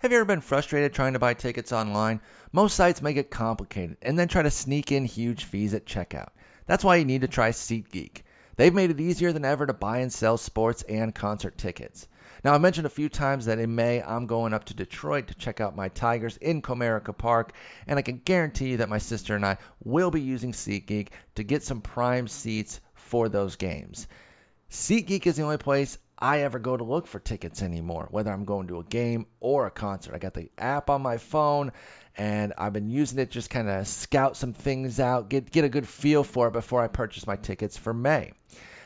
Have you ever been frustrated trying to buy tickets online? Most sites make it complicated and then try to sneak in huge fees at checkout. That's why you need to try SeatGeek. They've made it easier than ever to buy and sell sports and concert tickets. Now, I mentioned a few times that in May I'm going up to Detroit to check out my Tigers in Comerica Park, and I can guarantee you that my sister and I will be using SeatGeek to get some prime seats for those games. SeatGeek is the only place I ever go to look for tickets anymore, whether I'm going to a game or a concert. I got the app on my phone and I've been using it just kind of scout some things out, get get a good feel for it before I purchase my tickets for May.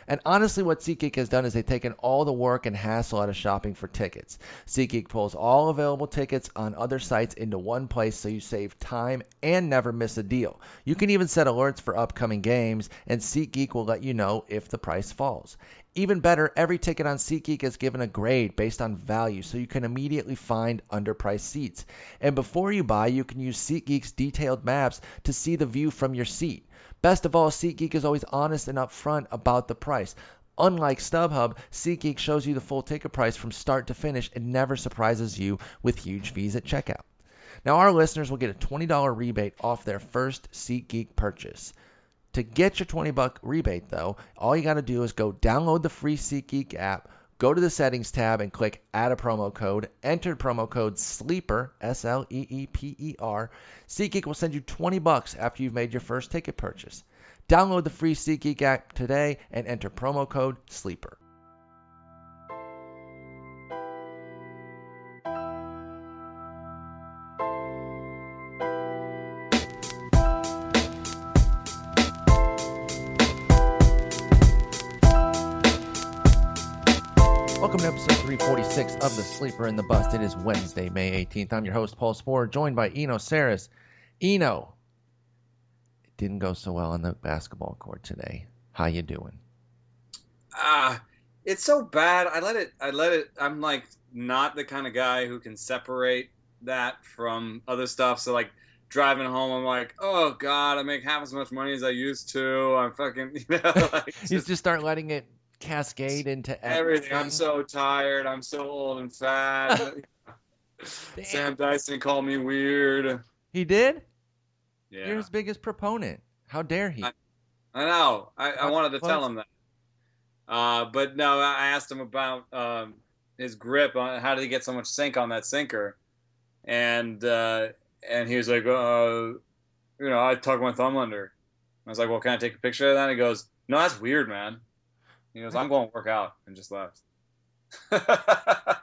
And honestly, what SeatGeek has done is they've taken all the work and hassle out of shopping for tickets. SeatGeek pulls all available tickets on other sites into one place so you save time and never miss a deal. You can even set alerts for upcoming games, and SeatGeek will let you know if the price falls. Even better, every ticket on SeatGeek is given a grade based on value so you can immediately find underpriced seats. And before you buy, you can use SeatGeek's detailed maps to see the view from your seat. Best of all, SeatGeek is always honest and upfront about the price. Unlike StubHub, SeatGeek shows you the full ticket price from start to finish and never surprises you with huge fees at checkout. Now, our listeners will get a $20 rebate off their first SeatGeek purchase. To get your 20 buck rebate though, all you got to do is go download the free SeatGeek app, go to the settings tab and click add a promo code, enter promo code SLEEPER, S L E E P E R. SeatGeek will send you 20 bucks after you've made your first ticket purchase. Download the free SeatGeek app today and enter promo code SLEEPER. Of The Sleeper and the Bust. It is Wednesday, May 18th. I'm your host, Paul Sporer, joined by Eno Sarris. Eno, it didn't go so well on the basketball court today. How you doing? Ah, it's so bad. I let it. I let it. I'm like not the kind of guy who can separate that from other stuff. So like driving home, I'm like, oh god, I make half as much money as I used to. I'm fucking, you know, like You just start letting it cascade into everything. I'm so tired. I'm so old and fat. Sam Dyson called me weird. He did? Yeah, You're his biggest proponent. How dare he? I- I know. I, I wanted to tell him that. Uh, but no, I asked him about um, his grip on how did he get so much sink on that sinker, and uh, and he was like, uh, you know, I tuck my thumb under. I was like, well, can I take a picture of that? And he goes, no, that's weird, man. He goes, I'm going to work out, and just left.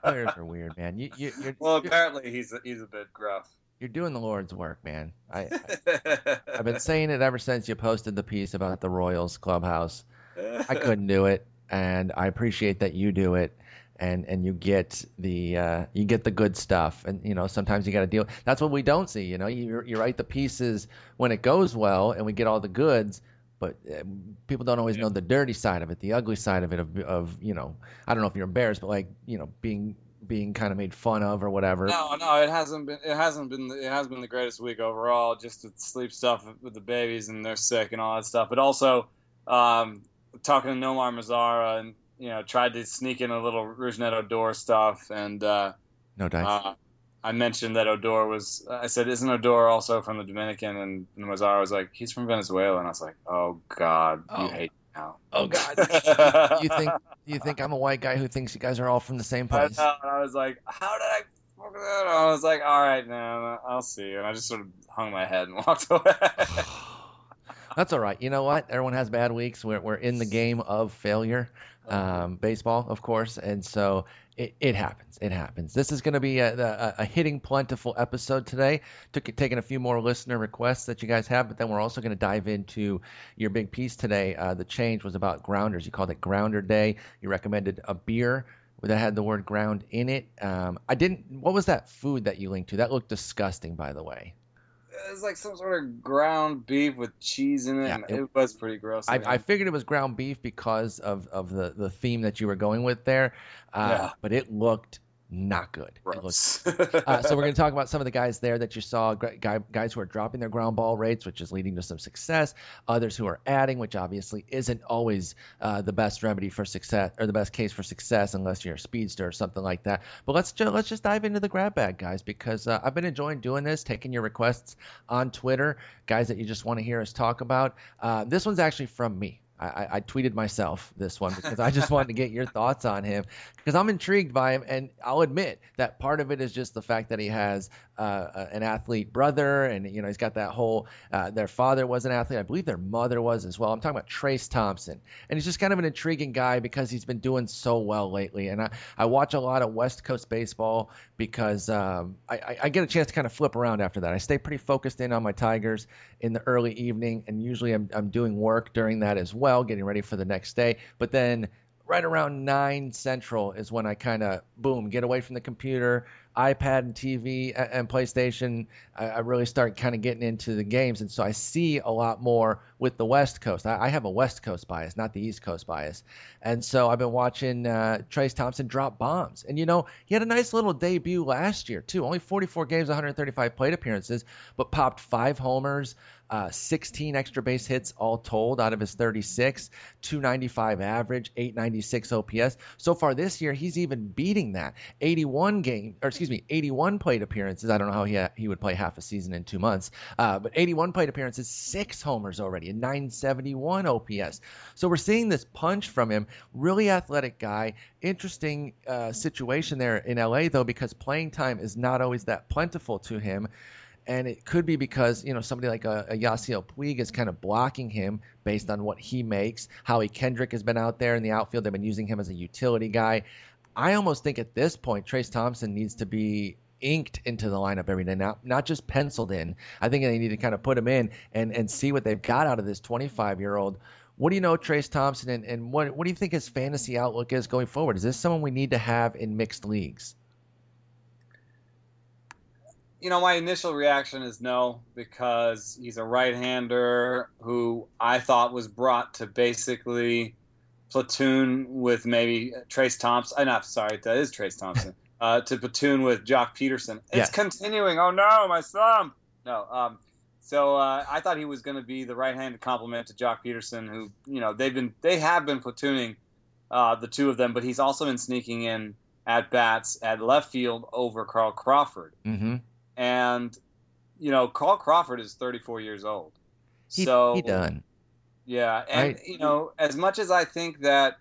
Players are weird, man. You, you, you're, well, apparently he's a, he's a bit gruff. you're doing the Lord's work, man. I, I, I've been saying it ever since you posted the piece about the Royals clubhouse. I couldn't do it, and I appreciate that you do it, and and you get the uh, you get the good stuff, and you know sometimes you got to deal. That's what we don't see. You know, you you write the pieces when it goes well, and we get all the goods. But uh, people don't always know the dirty side of it, the ugly side of it, of, of you know, I don't know if you're embarrassed, but like you know, being being kind of made fun of or whatever. No, no, it hasn't been. It hasn't been. It has been the greatest week overall. Just the sleep stuff with the babies and they're sick and all that stuff. But also, um, talking to Nomar Mazara and you know tried to sneak in a little Rougned Odor stuff and uh, No dice. uh, I mentioned that Odor was. I said, "Isn't Odor also from the Dominican?" And, and Mazara was like, "He's from Venezuela." And I was like, "Oh God, Oh. you hate me now." oh God, you think you think I'm a white guy who thinks you guys are all from the same I, place? know, and I was like, how did I fuck that? up?" I was like, all right, man, I'll see. And I just sort of hung my head and walked away. That's all right. You know what? Everyone has bad weeks. We're, we're in the game of failure, um, baseball, of course, and so it, it happens. It happens. This is going to be a, a, a hitting plentiful episode today. Took taking a few more listener requests that you guys have, but then we're also going to dive into your big piece today. Uh, the change was about grounders. You called it Grounder Day. You recommended a beer that had the word ground in it. Um, I didn't. What was that food that you linked to? That looked disgusting, by the way. It was like some sort of ground beef with cheese in it. Yeah, and it- it, was pretty gross. I, I figured it was ground beef because of, of the, the theme that you were going with there, uh, Yeah. but it looked not good. Looks uh, so we're going to talk about some of the guys there that you saw, guy, guys who are dropping their ground ball rates, which is leading to some success. Others who are adding, which obviously isn't always uh, the best remedy for success or the best case for success unless you're a speedster or something like that. But let's ju- let's just dive into the grab bag, guys, because uh, I've been enjoying doing this, taking your requests on Twitter, guys that you just want to hear us talk about. Uh, this one's actually from me. I, I tweeted myself this one because I just wanted to get your thoughts on him because I'm intrigued by him, and I'll admit that part of it is just the fact that he has uh, an athlete brother, and you know he's got that whole. Uh, their father was an athlete, I believe their mother was as well. I'm talking about Trayce Thompson, and he's just kind of an intriguing guy because he's been doing so well lately. And I, I watch a lot of West Coast baseball because um, I, I get a chance to kind of flip around after that. I stay pretty focused in on my Tigers in the early evening, and usually I'm, I'm doing work during that as well, getting ready for the next day. But then right around 9 central is when I kind of boom get away from the computer iPad and TV and PlayStation, I, really start kind of getting into the games, and so I see a lot more with the West Coast. I, I have a West Coast bias, not the East Coast bias, and so I've been watching uh, Trayce Thompson drop bombs, and you know he had a nice little debut last year too. Only 44 games, 135 plate appearances, but popped five homers uh, 16 extra base hits all told out of his 36, 295 average, 896 OPS. So far this year, he's even beating that. 81 game, or excuse me, 81 plate appearances. I don't know how he ha- he would play half a season in two months, uh, but 81 plate appearances, six homers already, and 971 OPS. So we're seeing this punch from him. Really athletic guy. Interesting uh, situation there in LA though, because playing time is not always that plentiful to him and it could be because you know somebody like a, a Yasiel Puig is kind of blocking him based on what he makes. Howie Kendrick has been out there in the outfield; they've been using him as a utility guy. I almost think at this point Trayce Thompson needs to be inked into the lineup every day, not not just penciled in. I think they need to kind of put him in and and see what they've got out of this 25 year old. What do you know, Trayce Thompson, and, and what what do you think his fantasy outlook is going forward? Is this someone we need to have in mixed leagues? you know, my initial reaction is no, because he's a right-hander who I thought was brought to basically platoon with maybe Trayce Thompson. I'm uh, not sorry, that is Trayce Thompson. uh, to platoon with Joc Pederson. It's yes. continuing. Oh no, my thumb. No. Um, so uh, I thought he was going to be the right-handed complement to Joc Pederson, who you know they've been they have been platooning uh, the two of them, but he's also been sneaking in at bats at left field over Carl Crawford. Mm-hmm. And you know, Carl Crawford is 34 years old. He, so he done. Yeah, and Right. you know, as much as I think that,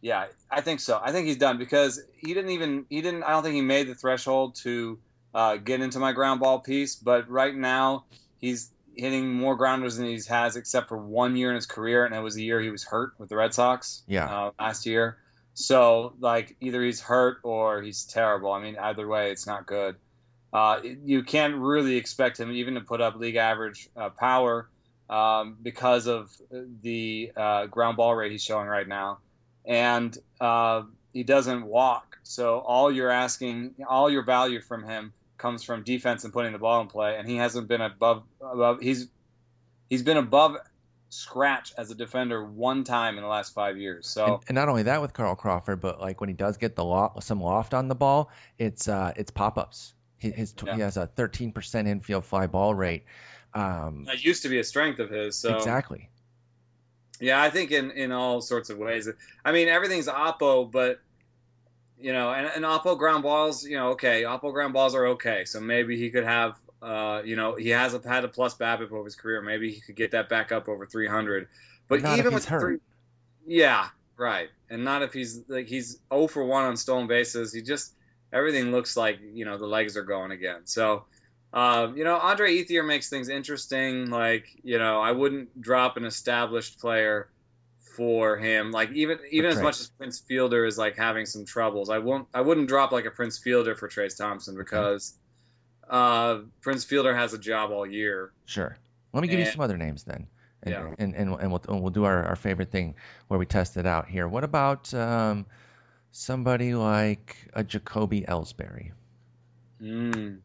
yeah, I think so. I think he's done because he didn't even he didn't. I don't think he made the threshold to uh, get into my ground ball piece. But right now, he's hitting more grounders than he's has except for one year in his career, and it was the year he was hurt with the Red Sox. Yeah. uh, last year. So like either he's hurt or he's terrible. I mean, either way, it's not good. Uh, you can't really expect him even to put up league average uh, power um, because of the uh, ground ball rate he's showing right now, and uh, he doesn't walk. So all you're asking, all your value from him comes from defense and putting the ball in play, and he hasn't been above above. He's he's been above scratch as a defender one time in the last five years. So And, and not only that with Carl Crawford, but like when he does get the lo- some loft on the ball, it's uh, it's pop ups. He, his, Yeah. he has a 13% infield fly ball rate. Um, that used to be a strength of his. So Exactly. Yeah, I think in, in all sorts of ways. I mean, everything's Oppo, but you know, and, and Oppo ground balls, you know, okay, Oppo ground balls are okay. So maybe he could have, uh, you know, he has a, had a plus BABIP over his career. Maybe he could get that back up over 300. But Not even with hurt. Three, yeah, right, and not if he's like he's 0 for one on stolen bases. He just everything looks like you know the legs are going again. So. Uh, you know, Andre Ethier makes things interesting. Like, you know, I wouldn't drop an established player for him. Like, even even as much as Prince Fielder is like having some troubles, I won't. I wouldn't drop like a Prince Fielder for Trayce Thompson because uh, Prince Fielder has a job all year. Sure. Let me give you some other names then. And, Yeah. and, and, and, we'll, and we'll do our, our favorite thing where we test it out here. What about um, somebody like a Jacoby Ellsbury? Mm.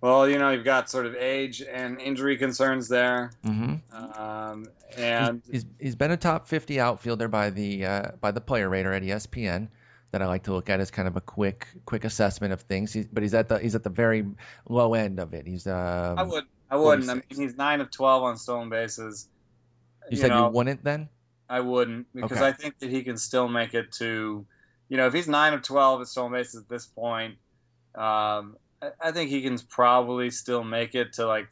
Well, you know, you've got sort of age and injury concerns there, Mm-hmm. um, and he's, he's been a top 50 outfielder by the uh, by the player rater at ESPN. that I like to look at as kind of a quick quick assessment of things. He's, but he's at the he's at the very low end of it. He's um, I would I wouldn't. I mean, he's nine of twelve on stolen bases. You, you said know, you wouldn't then? I wouldn't because okay. I think that he can still make it to, you know, if he's nine of twelve at stolen bases at this point, um, I, think he can probably still make it to like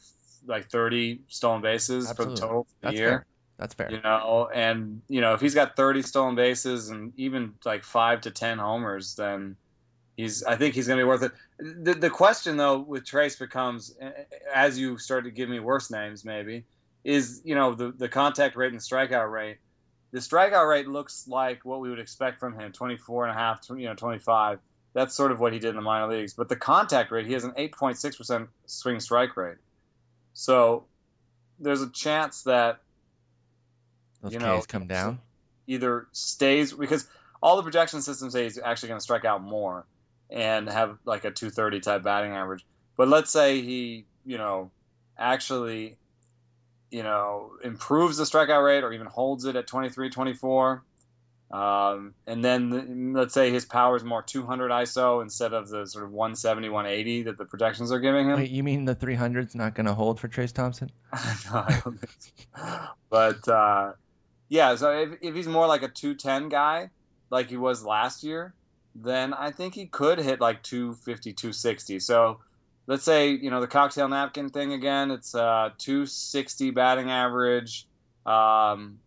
like thirty stolen bases Absolutely. for the total for the year. Fair. That's fair. You know, and you know if he's got 30 stolen bases and even like five to 10 homers, then he's. I think he's going to be worth it. The, the question though with Trayce becomes, as you start to give me worse names, maybe, is you know the the contact rate and strikeout rate. The strikeout rate looks like what we would expect from him, 24 and a half, you know, 25. That's sort of what he did in the minor leagues. But the contact rate, he has an 8.6% swing strike rate. So there's a chance that those you know, come down. Either stays because all the projection systems say he's actually going to strike out more and have like a 230 type batting average. But let's say he, you know, actually, you know, improves the strikeout rate or even holds it at 23, 24. Um, and then let's say his power is more 200 ISO instead of the sort of 170, 180 that the projections are giving him. Wait, you mean the 300's not going to hold for Trayce Thompson? but uh, yeah, so if, if he's more like a 210 guy, like he was last year, then I think he could hit like 250, 260. So let's say, you know, the cocktail napkin thing again, it's uh, 260 batting average. Um,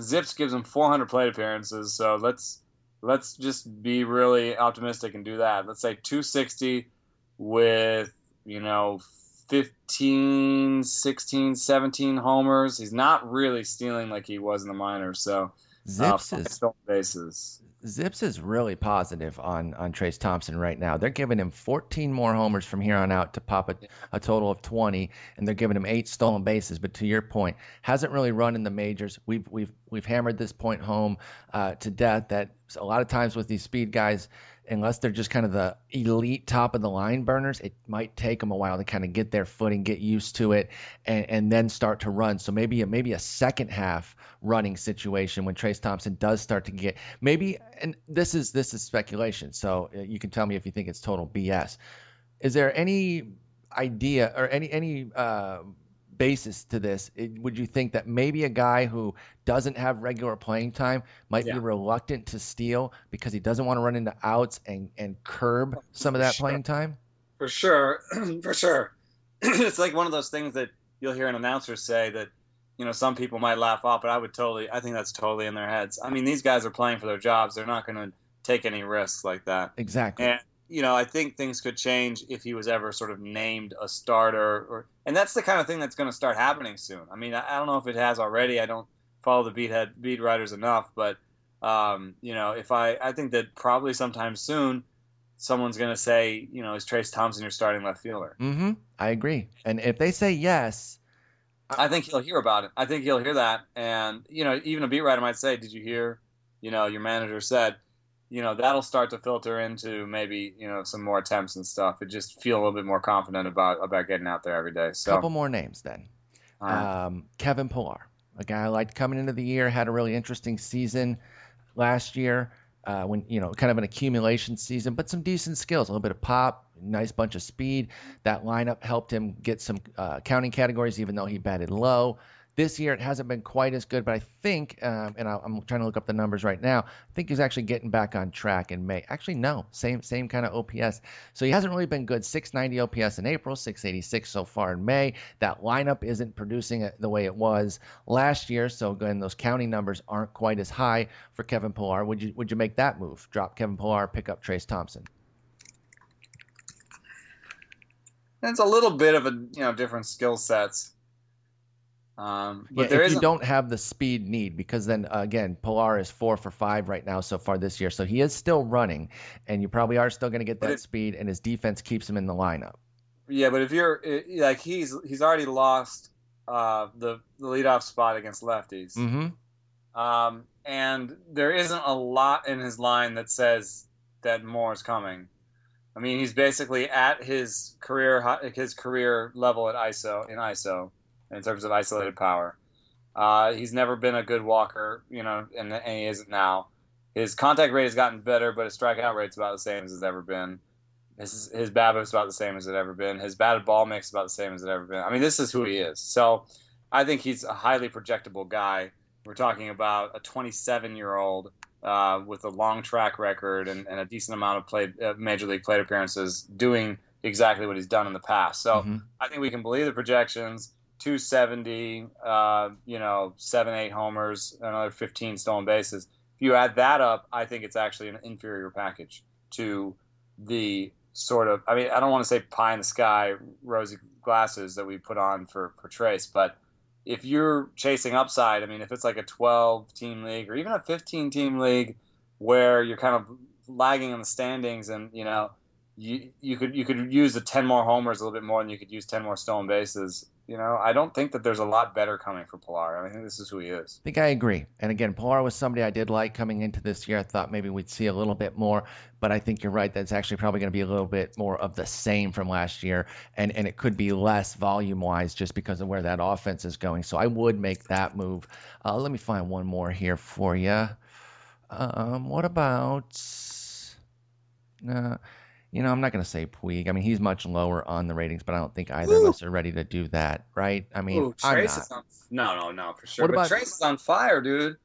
Zips gives him 400 plate appearances, so let's let's just be really optimistic and do that. Let's say 260 with, you know, 15, 16, 17 homers. He's not really stealing like he was in the minors. So Zips uh, is bases. Zips is really positive on on Trayce Thompson right now. They're giving him 14 more homers from here on out to pop a, a total of 20, and they're giving him eight stolen bases. But to your point, hasn't really run in the majors. We've we've we've hammered this point home uh, to death that a lot of times with these speed guys, unless they're just kind of the elite top of the line burners, it might take them a while to kind of get their footing, get used to it, and, and then start to run. So maybe a, maybe a second half running situation when Trayce Thompson does start to get maybe, and this is this is speculation. So uh, you can tell me if you think it's total BS. Is there any idea or any any uh, basis to this, it, would you think that maybe a guy who doesn't have regular playing time might yeah. be reluctant to steal because he doesn't want to run into outs and, and curb some of that sure. playing time? For sure. For sure. it's like one of those things that you'll hear an announcer say that, you know, some people might laugh off, but I would totally, I think that's totally in their heads. I mean, these guys are playing for their jobs. They're not going to take any risks like that. Exactly. And you know, I think things could change if he was ever sort of named a starter, or and that's the kind of thing that's going to start happening soon. I mean, I, I, don't know if it has already. I don't follow the beat head beat writers enough, but um, you know, if I I think that probably sometime soon someone's going to say, you know, is Trayce Thompson your starting left fielder? Mm-hmm. I agree. And if they say yes, I, I think he'll hear about it. I think he'll hear that, and you know, even a beat writer might say, "Did you hear? You know, your manager said." You know that'll start to filter into maybe you know some more attempts and stuff. It just feel a little bit more confident about about getting out there every day. So, couple more names then. Uh, um, Kevin Pillar, a guy I liked coming into the year, had a really interesting season last year. Uh, when you know, kind of an accumulation season, but some decent skills, a little bit of pop, nice bunch of speed. That lineup helped him get some uh, counting categories, even though he batted low. This year it hasn't been quite as good, but I think, um, and I, am trying to look up the numbers right now. I think he's actually getting back on track in May. Actually, no, same same kind of OPS. So he hasn't really been good. 690 OPS in April, 686 so far in May. That lineup isn't producing it the way it was last year. So again, those counting numbers aren't quite as high for Kevin Pillar. Would you would you make that move? Drop Kevin Pillar, pick up Trayce Thompson. It's a little bit of a you know different skill sets. Um, but yeah, if you don't have the speed need, because then uh, again, Pillar is four for five right now so far this year, so he is still running, and you probably are still going to get that it, speed, and his defense keeps him in the lineup. Yeah, but if you're like he's he's already lost uh, the the leadoff spot against lefties, mm-hmm. um, and there isn't a lot in his line that says that more is coming. I mean, he's basically at his career his career level at ISO in ISO in terms of isolated power. Uh, he's never been a good walker, you know, and, and he isn't now. his contact rate has gotten better, but his strikeout rate's about the same as it's ever been. His his BABIP's about the same as it ever been. His batted ball mix is about the same as it ever been. I mean, this is who he is. So I think he's a highly projectable guy. We're talking about a 27 year old uh, with a long track record and, and a decent amount of play, uh, major league plate appearances, doing exactly what he's done in the past. So mm-hmm. I think we can believe the projections. 270, uh, you know, seven, eight homers, another 15 stolen bases. If you add that up, I think it's actually an inferior package to the sort of. I mean, I don't want to say pie in the sky, rosy glasses that we put on for for Trayce, but if you're chasing upside, I mean, if it's like a 12 team league or even a 15 team league where you're kind of lagging in the standings and, you know, you, could you could use the 10 more homers a little bit more than you could use 10 more stolen bases you know, I don't think that there's a lot better coming for Pillar. I, mean, I think this is who he is. I think I agree. And again, Pillar was somebody I did like coming into this year. I thought maybe we'd see a little bit more, but I think you're right. That's actually probably going to be a little bit more of the same from last year, and and it could be less volume wise just because of where that offense is going. So I would make that move. Uh, let me find one more here for you. Um, what about? Uh, you know, I'm not going to say Puig. I mean, he's much lower on the ratings, but I don't think either Ooh. of us are ready to do that, right? I mean, Ooh, Trayce is on, no, no, no, for sure. What but about, Trayce is on fire, dude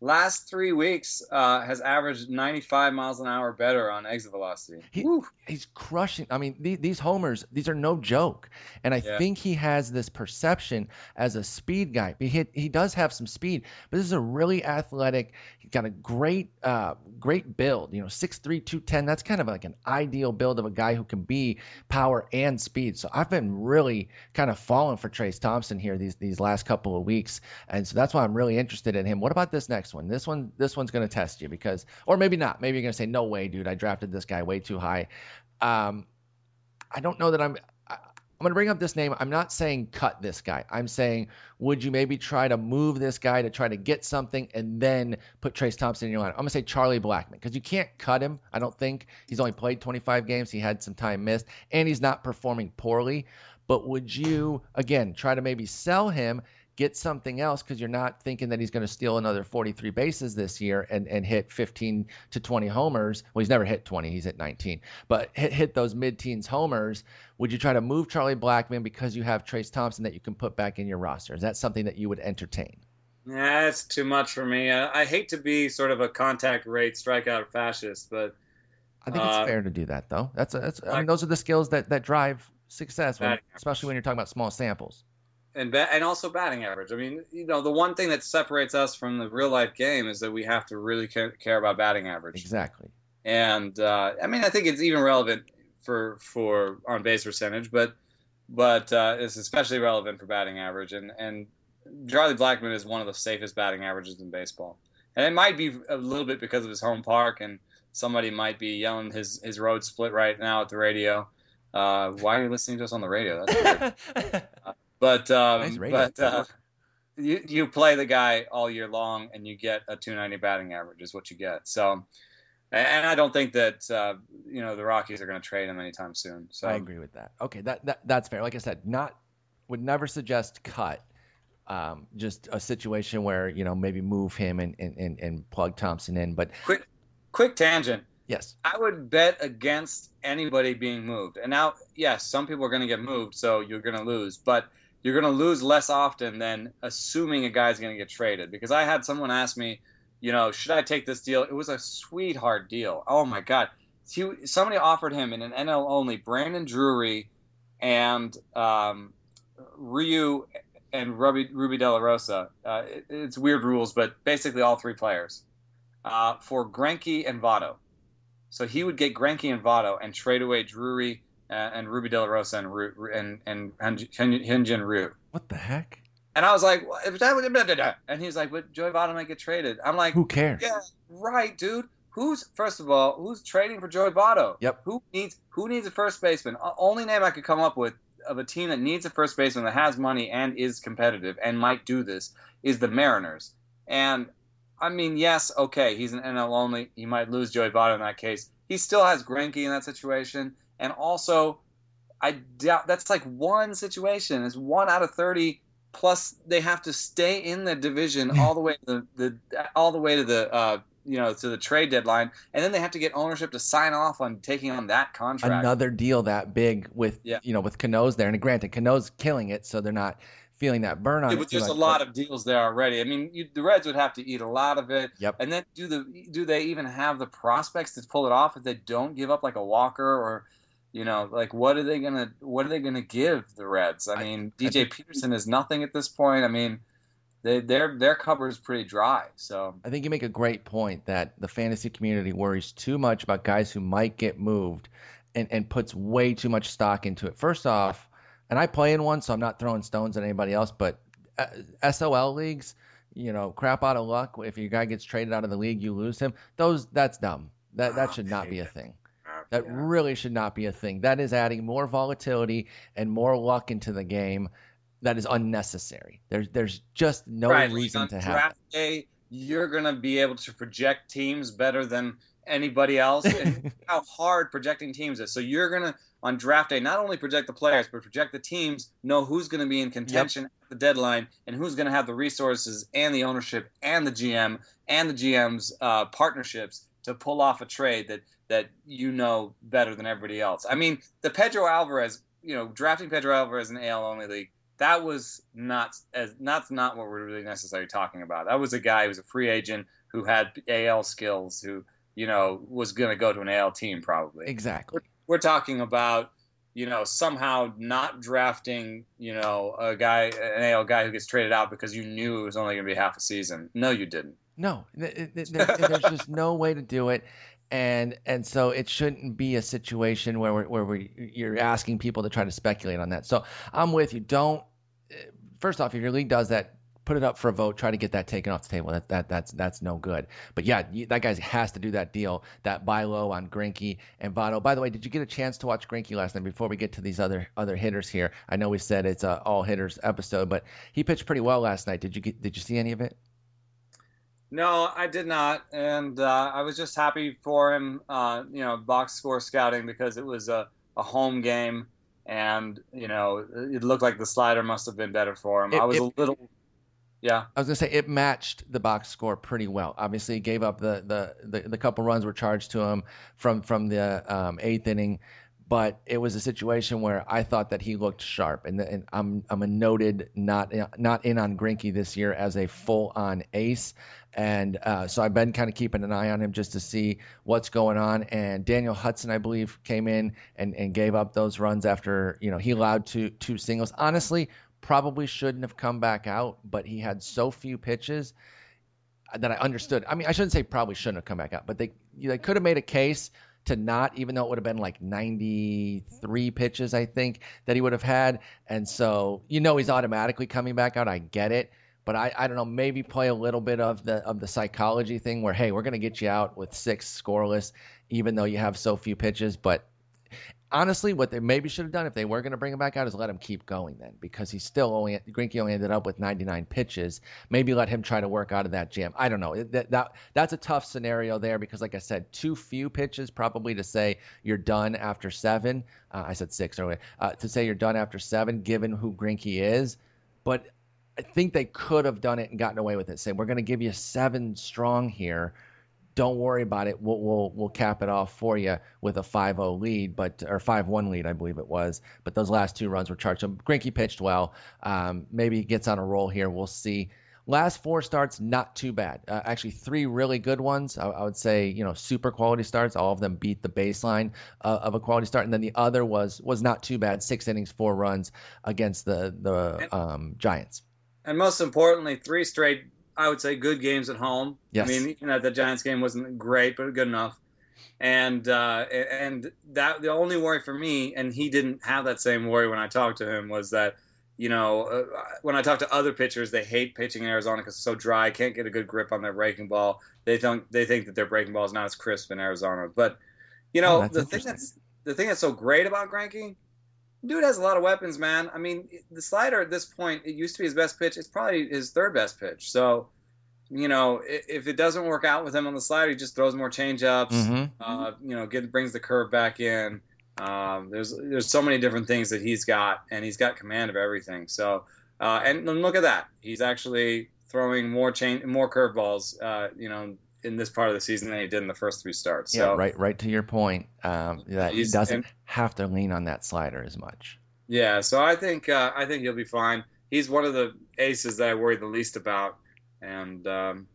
last three weeks uh, has averaged 95 miles an hour better on exit velocity. He, he's crushing. I mean, these, these homers, these are no joke. And I yeah. think he has this perception as a speed guy. He, he does have some speed, but this is a really athletic. He's got a great, uh, great build. You know, 6'3", 210. That's kind of like an ideal build of a guy who can be power and speed. So I've been really kind of falling for Trayce Thompson here these these last couple of weeks, and so that's why I'm really interested in him. What about this next? Next one. This one, this one's going to test you because, or maybe not. Maybe you're going to say, "No way, dude! I drafted this guy way too high." Um, I don't know that I'm. I'm going to bring up this name. I'm not saying cut this guy. I'm saying, would you maybe try to move this guy to try to get something and then put Trayce Thompson in your line? I'm going to say Charlie Blackmon because you can't cut him. I don't think he's only played 25 games. He had some time missed and he's not performing poorly. But would you, again, try to maybe sell him get something else because you're not thinking that he's going to steal another 43 bases this year and, and hit 15 to 20 homers. Well, he's never hit 20, he's at 19, but hit, hit those mid teens homers. Would you try to move Charlie Blackmon because you have Trayce Thompson that you can put back in your roster? Is that something that you would entertain? Yeah, it's too much for me. I, I hate to be sort of a contact rate strikeout fascist, but I think it's uh, fair to do that though. That's, a, that's I mean, those are the skills that, that drive success, when, especially when you're talking about small samples and and also batting average. I mean, you know, the one thing that separates us from the real life game is that we have to really care, care about batting average. Exactly. And uh, I mean, I think it's even relevant for for on base percentage, but but uh, it's especially relevant for batting average. And and Charlie Blackmon is one of the safest batting averages in baseball. And it might be a little bit because of his home park, and somebody might be yelling his his road split right now at the radio. Uh, why are you listening to us on the radio? That's But um, nice but uh, you you play the guy all year long and you get a 290 batting average is what you get. So. And I don't think that uh, you know the Rockies are going to trade him anytime soon. So I agree with that. Okay, that, that that's fair. Like I said, not would never suggest cut. Um, just a situation where you know maybe move him and, and, and plug Thompson in. But quick quick tangent. Yes. I would bet against anybody being moved. And now, yes, some people are going to get moved, so you're going to lose. But you're going to lose less often than assuming a guy's going to get traded. Because I had someone ask me, you know, should I take this deal? It was a sweetheart deal. Oh my God. He, somebody offered him in an NL only Brandon Drury and um, Ryu and Ruby, Ruby De La Rosa. Uh, it, it's weird rules, but basically all three players uh, for Greinke and Votto. So he would get Greinke and Votto and trade away Drury and Ruby De La Rosa and Ru, and and Hyun-jin Ryu. What the heck? And I was like, what? and he's like, but Joey Votto might get traded. I'm like, who cares? Yeah, right, dude. Who's first of all, who's trading for Joey Votto? Yep. Who needs who needs a first baseman? Only name I could come up with of a team that needs a first baseman that has money and is competitive and might do this is the Mariners. And I mean, yes, okay, he's an NL only. He might lose Joey Votto in that case. He still has Greinke in that situation. And also, I doubt that's like one situation. It's one out of thirty. Plus, they have to stay in the division all the way to the, the all the way to the uh, you know to the trade deadline, and then they have to get ownership to sign off on taking on that contract. Another deal that big with Yeah. you know with Cano's there, and granted Cano's killing it, so they're not feeling that burn on Yeah, it. there's a lot but- of deals there already. I mean, you, the Reds would have to eat a lot of it. Yep. And then do the do they even have the prospects to pull it off if they don't give up like a Walker or, you know, like what are they gonna what are they gonna give the Reds? I I- mean, I DJ think- Peterson is nothing at this point. I mean, they their their cover is pretty dry. So I think you make a great point that the fantasy community worries too much about guys who might get moved and, and puts way too much stock into it. First off, and I play in one, so I'm not throwing stones at anybody else, but uh, SOL leagues, you know, crap out of luck. If your guy gets traded out of the league, you lose him. Those that's dumb. That that should not be a thing. That yeah. really should not be a thing. That is adding more volatility and more luck into the game. That is unnecessary. There's there's just no right, reason on to have. draft day, you're gonna be able to project teams better than anybody else. and how hard projecting teams is. So you're gonna on draft day not only project the players but project the teams, know who's gonna be in contention at the deadline, and who's gonna have the resources and the ownership and the GM and the GM's uh, partnerships to pull off a trade that that you know better than everybody else. I mean, the Pedro Alvarez, you know, drafting Pedro Alvarez in AL only league that was not as that's not what we're really necessarily talking about. That was a guy who was a free agent who had AL skills, who you know was going to go to an AL team probably. Exactly. We're talking about you know somehow not drafting you know a guy an AL guy who gets traded out because you knew it was only going to be half a season. No, you didn't. No, th- th- th- there's just no way to do it, and and so it shouldn't be a situation where we're, where we you're asking people to try to speculate on that. So I'm with you. Don't eh, first off, if your league does that, put it up for a vote. Try to get that taken off the table. That that that's that's no good. But yeah, you, that guy has to do that deal, that buy low on Greinke and Votto. By the way, did you get a chance to watch Greinke last night? Before we get to these other other hitters here, I know we said it's a all hitters episode, but he pitched pretty well last night. Did you get did you see any of it? No, I did not, and uh, I was just happy for him. Uh, you know, box score scouting because it was a, a home game, and you know it looked like the slider must have been better for him. It- I was it- a little, yeah, I was gonna say it matched the box score pretty well. Obviously, he gave up the the the, the couple runs were charged to him from from the um, eighth inning, but it was a situation where I thought that he looked sharp, and, and I'm I'm a noted not not in on Greinke this year as a full on ace, and uh, so I've been kind of keeping an eye on him just to see what's going on. And Daniel Hudson, I believe, came in and, and gave up those runs after you know he allowed two two singles. Honestly, probably shouldn't have come back out, but he had so few pitches that I understood. I mean, I shouldn't say probably shouldn't have come back out, but they they could have made a case to not, even though it would have been like 93 pitches, I think that he would have had. And so you know he's automatically coming back out. I get it. But I, I don't know, maybe play a little bit of the of the psychology thing where hey, we're gonna get you out with six scoreless, even though you have so few pitches. But honestly, what they maybe should have done if they were going to bring him back out is let him keep going then, because he still only Greinke only ended up with 99 pitches. Maybe let him try to work out of that jam. I don't know. That, that that's a tough scenario there because, like I said, too few pitches probably to say you're done after seven. Uh, I said six earlier. Uh, to say you're done after seven, given who Greinke is, but I think they could have done it and gotten away with it. Say we're going to give you seven strong here don't worry about it. We'll we'll we'll cap it off for you with a 5-0 lead, but or 5-1 lead, I believe it was. But those last two runs were charged. So Greinke pitched well. Um, maybe he gets on a roll here. We'll see. Last four starts, not too bad. Uh, actually, three really good ones. I, I would say, you know, super quality starts. All of them beat the baseline uh, of a quality start, and then the other was was not too bad. Six innings, four runs against the the um, Giants. and most importantly, three straight, I would say, good games at home. Yes. I mean, you know, the Giants game wasn't great, but good enough. And uh, and that the only worry for me, and he didn't have that same worry when I talked to him, was that you know uh, when I talk to other pitchers, they hate pitching in Arizona because it's so dry, can't get a good grip on their breaking ball. They don't they think that their breaking ball is not as crisp in Arizona. But you know Oh, the thing that's the thing that's so great about Greinke, dude has a lot of weapons, man. I mean, the slider at this point, it used to be his best pitch. It's probably his third best pitch. So, you know, if it doesn't work out with him on the slider, he just throws more changeups. Mm-hmm. Uh, you know, get brings the curve back in. Um, there's there's so many different things that he's got, and he's got command of everything. So, uh, and, look at that, he's actually throwing more chain more curveballs. Uh, you know, in this part of the season than he did in the first three starts. Yeah, So right. Right to your point, um, that he doesn't and- have to lean on that slider as much. yeah, so I think uh, I think he'll be fine. He's one of the aces that I worry the least about, and um,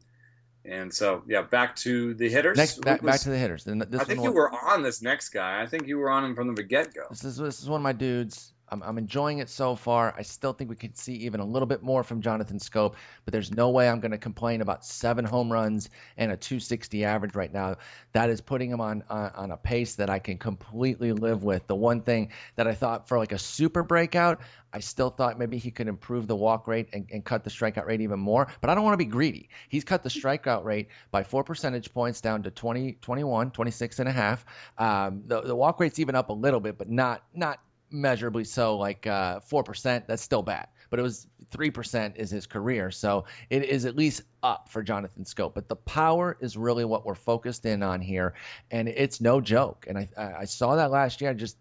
and so yeah, back to the hitters. Next, back, was- back to the hitters. This I think you wa- were on this next guy. I think you were on him from the get go. This is this is one of my dudes. I'm, I'm enjoying it so far. I still think we could see even a little bit more from Jonathan Schoop, but there's no way I'm going to complain about seven home runs and a 260 average right now. That is putting him on, on on a pace that I can completely live with. The one thing that I thought for like a super breakout, I still thought maybe he could improve the walk rate and, and cut the strikeout rate even more. But I don't want to be greedy. He's cut the strikeout rate by four percentage points down to 20, 21, 26 and a half. Um, the, the walk rate's even up a little bit, but not not measurably so. Like uh, four percent, that's still bad. But it was three percent is his career, so it is at least up for Jonathan Schoop. But the power is really what we're focused in on here, and it's no joke. And I I I saw that last year. I just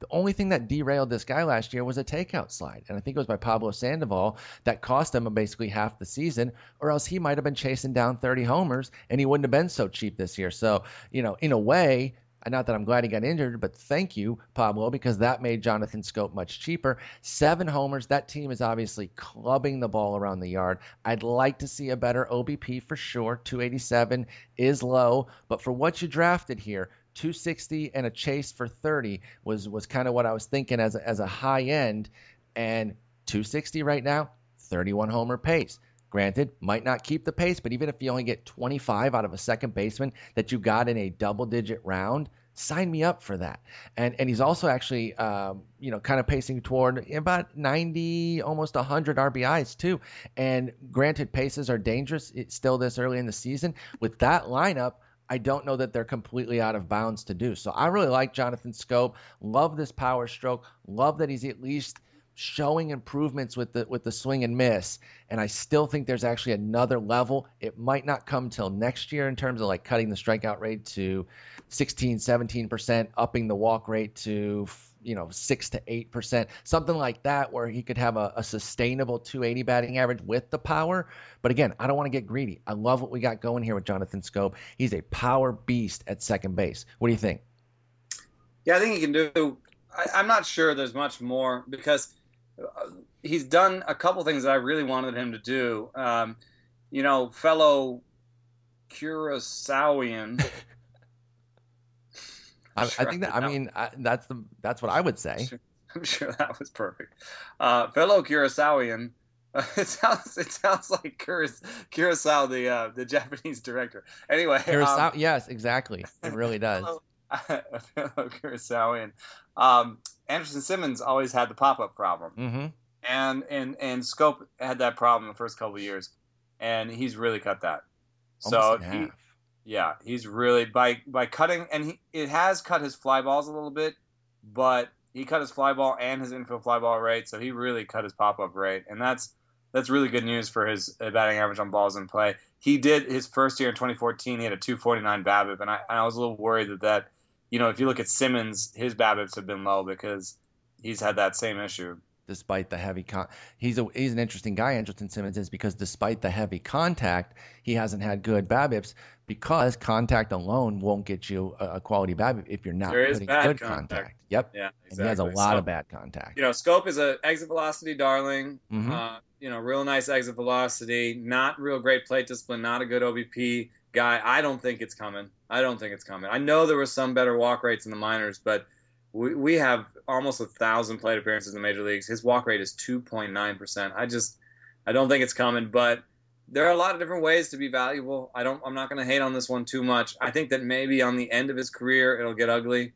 the only thing that derailed this guy last year was a takeout slide, and I think it was by Pablo Sandoval that cost him basically half the season, or else he might have been chasing down 30 homers, and he wouldn't have been so cheap this year. So, you know, in a way, not that I'm glad he got injured, but thank you, Pablo, because that made Jonathan Schoop much cheaper. Seven homers. That team is obviously clubbing the ball around the yard. I'd like to see a better OBP for sure. 287 is low, but for what you drafted here, 260 and a chase for 30 was was kind of what I was thinking as a, as a high end, and 260 right now, 31 homer pace. Granted, might not keep the pace, but even if you only get 25 out of a second baseman that you got in a double digit round, sign me up for that. And and he's also actually, um, you know, kind of pacing toward about 90, almost 100 RBIs too. And granted, paces are dangerous it's still this early in the season. With that lineup, I don't know that they're completely out of bounds to do. So I really like Jonathan Schoop. Love this power stroke. Love that he's at least showing improvements with the with the swing and miss. And I still think there's actually another level. It might not come till next year in terms of like cutting the strikeout rate to 16, 17%, upping the walk rate to you know six to eight percent, something like that, where he could have a, a sustainable 280 batting average with the power. But again, I don't want to get greedy. I love what we got going here with Jonathan Schoop. He's a power beast at second base. What do you think? Yeah, I think he can do. I, I'm not sure there's much more because he's done a couple things that I really wanted him to do. Um, you know, fellow Curaçaoian. I, I think that. I I mean, I, that's the that's what I would say. I'm sure that was perfect. Uh, fellow Curaçaoian. Uh, it sounds it sounds like Curacao, Curacao the uh, the Japanese director. Anyway, Curacao, um, yes, exactly. It really does. fellow, fellow Curaçaoan. Um, Andrelton Simmons always had the pop up problem, Mm-hmm. and and and Schoop had that problem the first couple of years, and he's really cut that. So Almost in he- yeah, he's really by by cutting, and he it has cut his fly balls a little bit, but he cut his fly ball and his infield fly ball rate, so he really cut his pop up rate, and that's that's really good news for his uh, batting average on balls in play. He did his first year in 2014, he had a 249 BABIP, and I, I was a little worried that that, you know, if you look at Simmons, his BABIPs have been low because he's had that same issue. despite the heavy con he's a he's an interesting guy Andrelton Simmons is because despite the heavy contact he hasn't had good BABIPs because contact alone won't get you a, a quality BABIP if you're not There is putting bad good contact. contact. Yep. Yeah, And he has a lot So- of bad contact. you know, Schoop is a exit velocity darling. Mhm. Uh, you know, real nice exit velocity. Not real great plate discipline. Not a good OBP guy. I don't think it's coming. I don't think it's coming. I know there were some better walk rates in the minors, but we, we have almost a thousand plate appearances in the major leagues. His walk rate is 2.9 percent. I just, I don't think it's coming. But there are a lot of different ways to be valuable. I don't. I'm not going to hate on this one too much. I think that maybe on the end of his career it'll get ugly.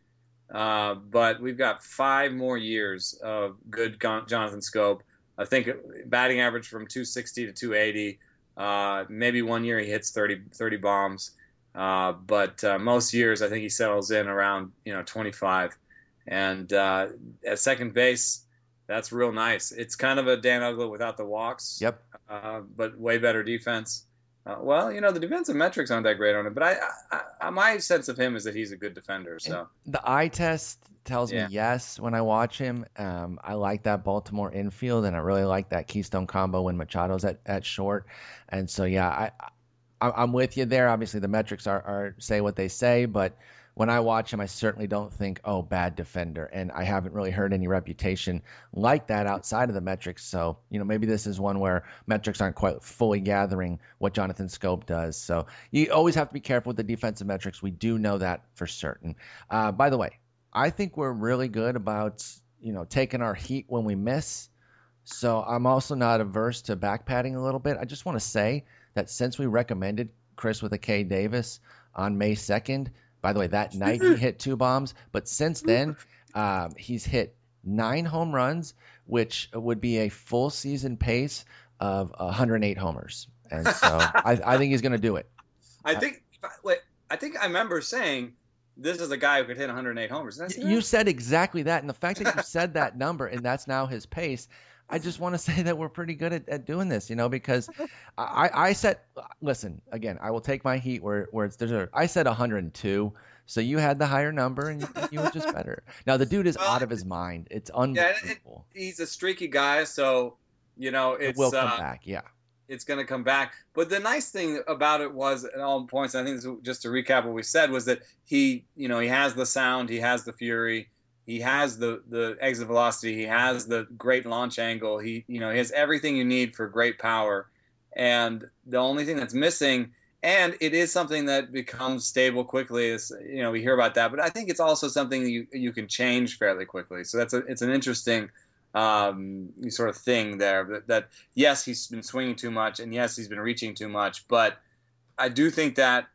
Uh, but we've got five more years of good Jonathan Schoop. I think batting average from 260 to 280. Uh, maybe one year he hits 30, 30 bombs. Uh, but uh, most years I think he settles in around you know 25. And uh, at second base, that's real nice. It's kind of a Dan Uggla without the walks. Yep. Uh, but way better defense. Uh, well, you know the defensive metrics aren't that great on it, but I, I, I my sense of him is that he's a good defender. So The eye test tells Yeah. me yes when I watch him. Um, I like that Baltimore infield, and I really like that Keystone combo when Machado's at, at short. And so, yeah, I I'm with you there. Obviously, the metrics are, are say what they say, but when I watch him, I certainly don't think, oh, bad defender. And I haven't really heard any reputation like that outside of the metrics. So, you know, maybe this is one where metrics aren't quite fully gathering what Jonathan Schoop does. So you always have to be careful with the defensive metrics. We do know that for certain. Uh, by the way, I think we're really good about, you know, taking our heat when we miss. So I'm also not averse to back padding a little bit. I just want to say that since we recommended Chris with a K Davis on May 2nd, by the way, that night he hit two bombs, but since then um, he's hit nine home runs, which would be a full season pace of 108 homers. And so I, I, think he's going to do it. I think. Wait, I think I remember saying this is a guy who could hit 108 homers. You said exactly that, and the fact that you said that number and that's now his pace. I just want to say that we're pretty good at, at doing this, you know, because I, I said, listen, again, I will take my heat where, where it's deserved. I said 102. So you had the higher number and you, you were just better. Now the dude is well, out of his mind. It's unbelievable. Yeah, it, he's a streaky guy, so you know it will come uh, back. Yeah, it's going to come back. But the nice thing about it was, at all points, I think just to recap what we said was that he, you know, he has the sound, he has the fury, he has the the exit velocity. He has the great launch angle. He you know he has everything you need for great power. And the only thing that's missing, and it is something that becomes stable quickly. Is you know we hear about that, but I think it's also something you you can change fairly quickly. So that's a it's an interesting um, sort of thing there. That, that yes, he's been swinging too much, and yes, he's been reaching too much, but I do think that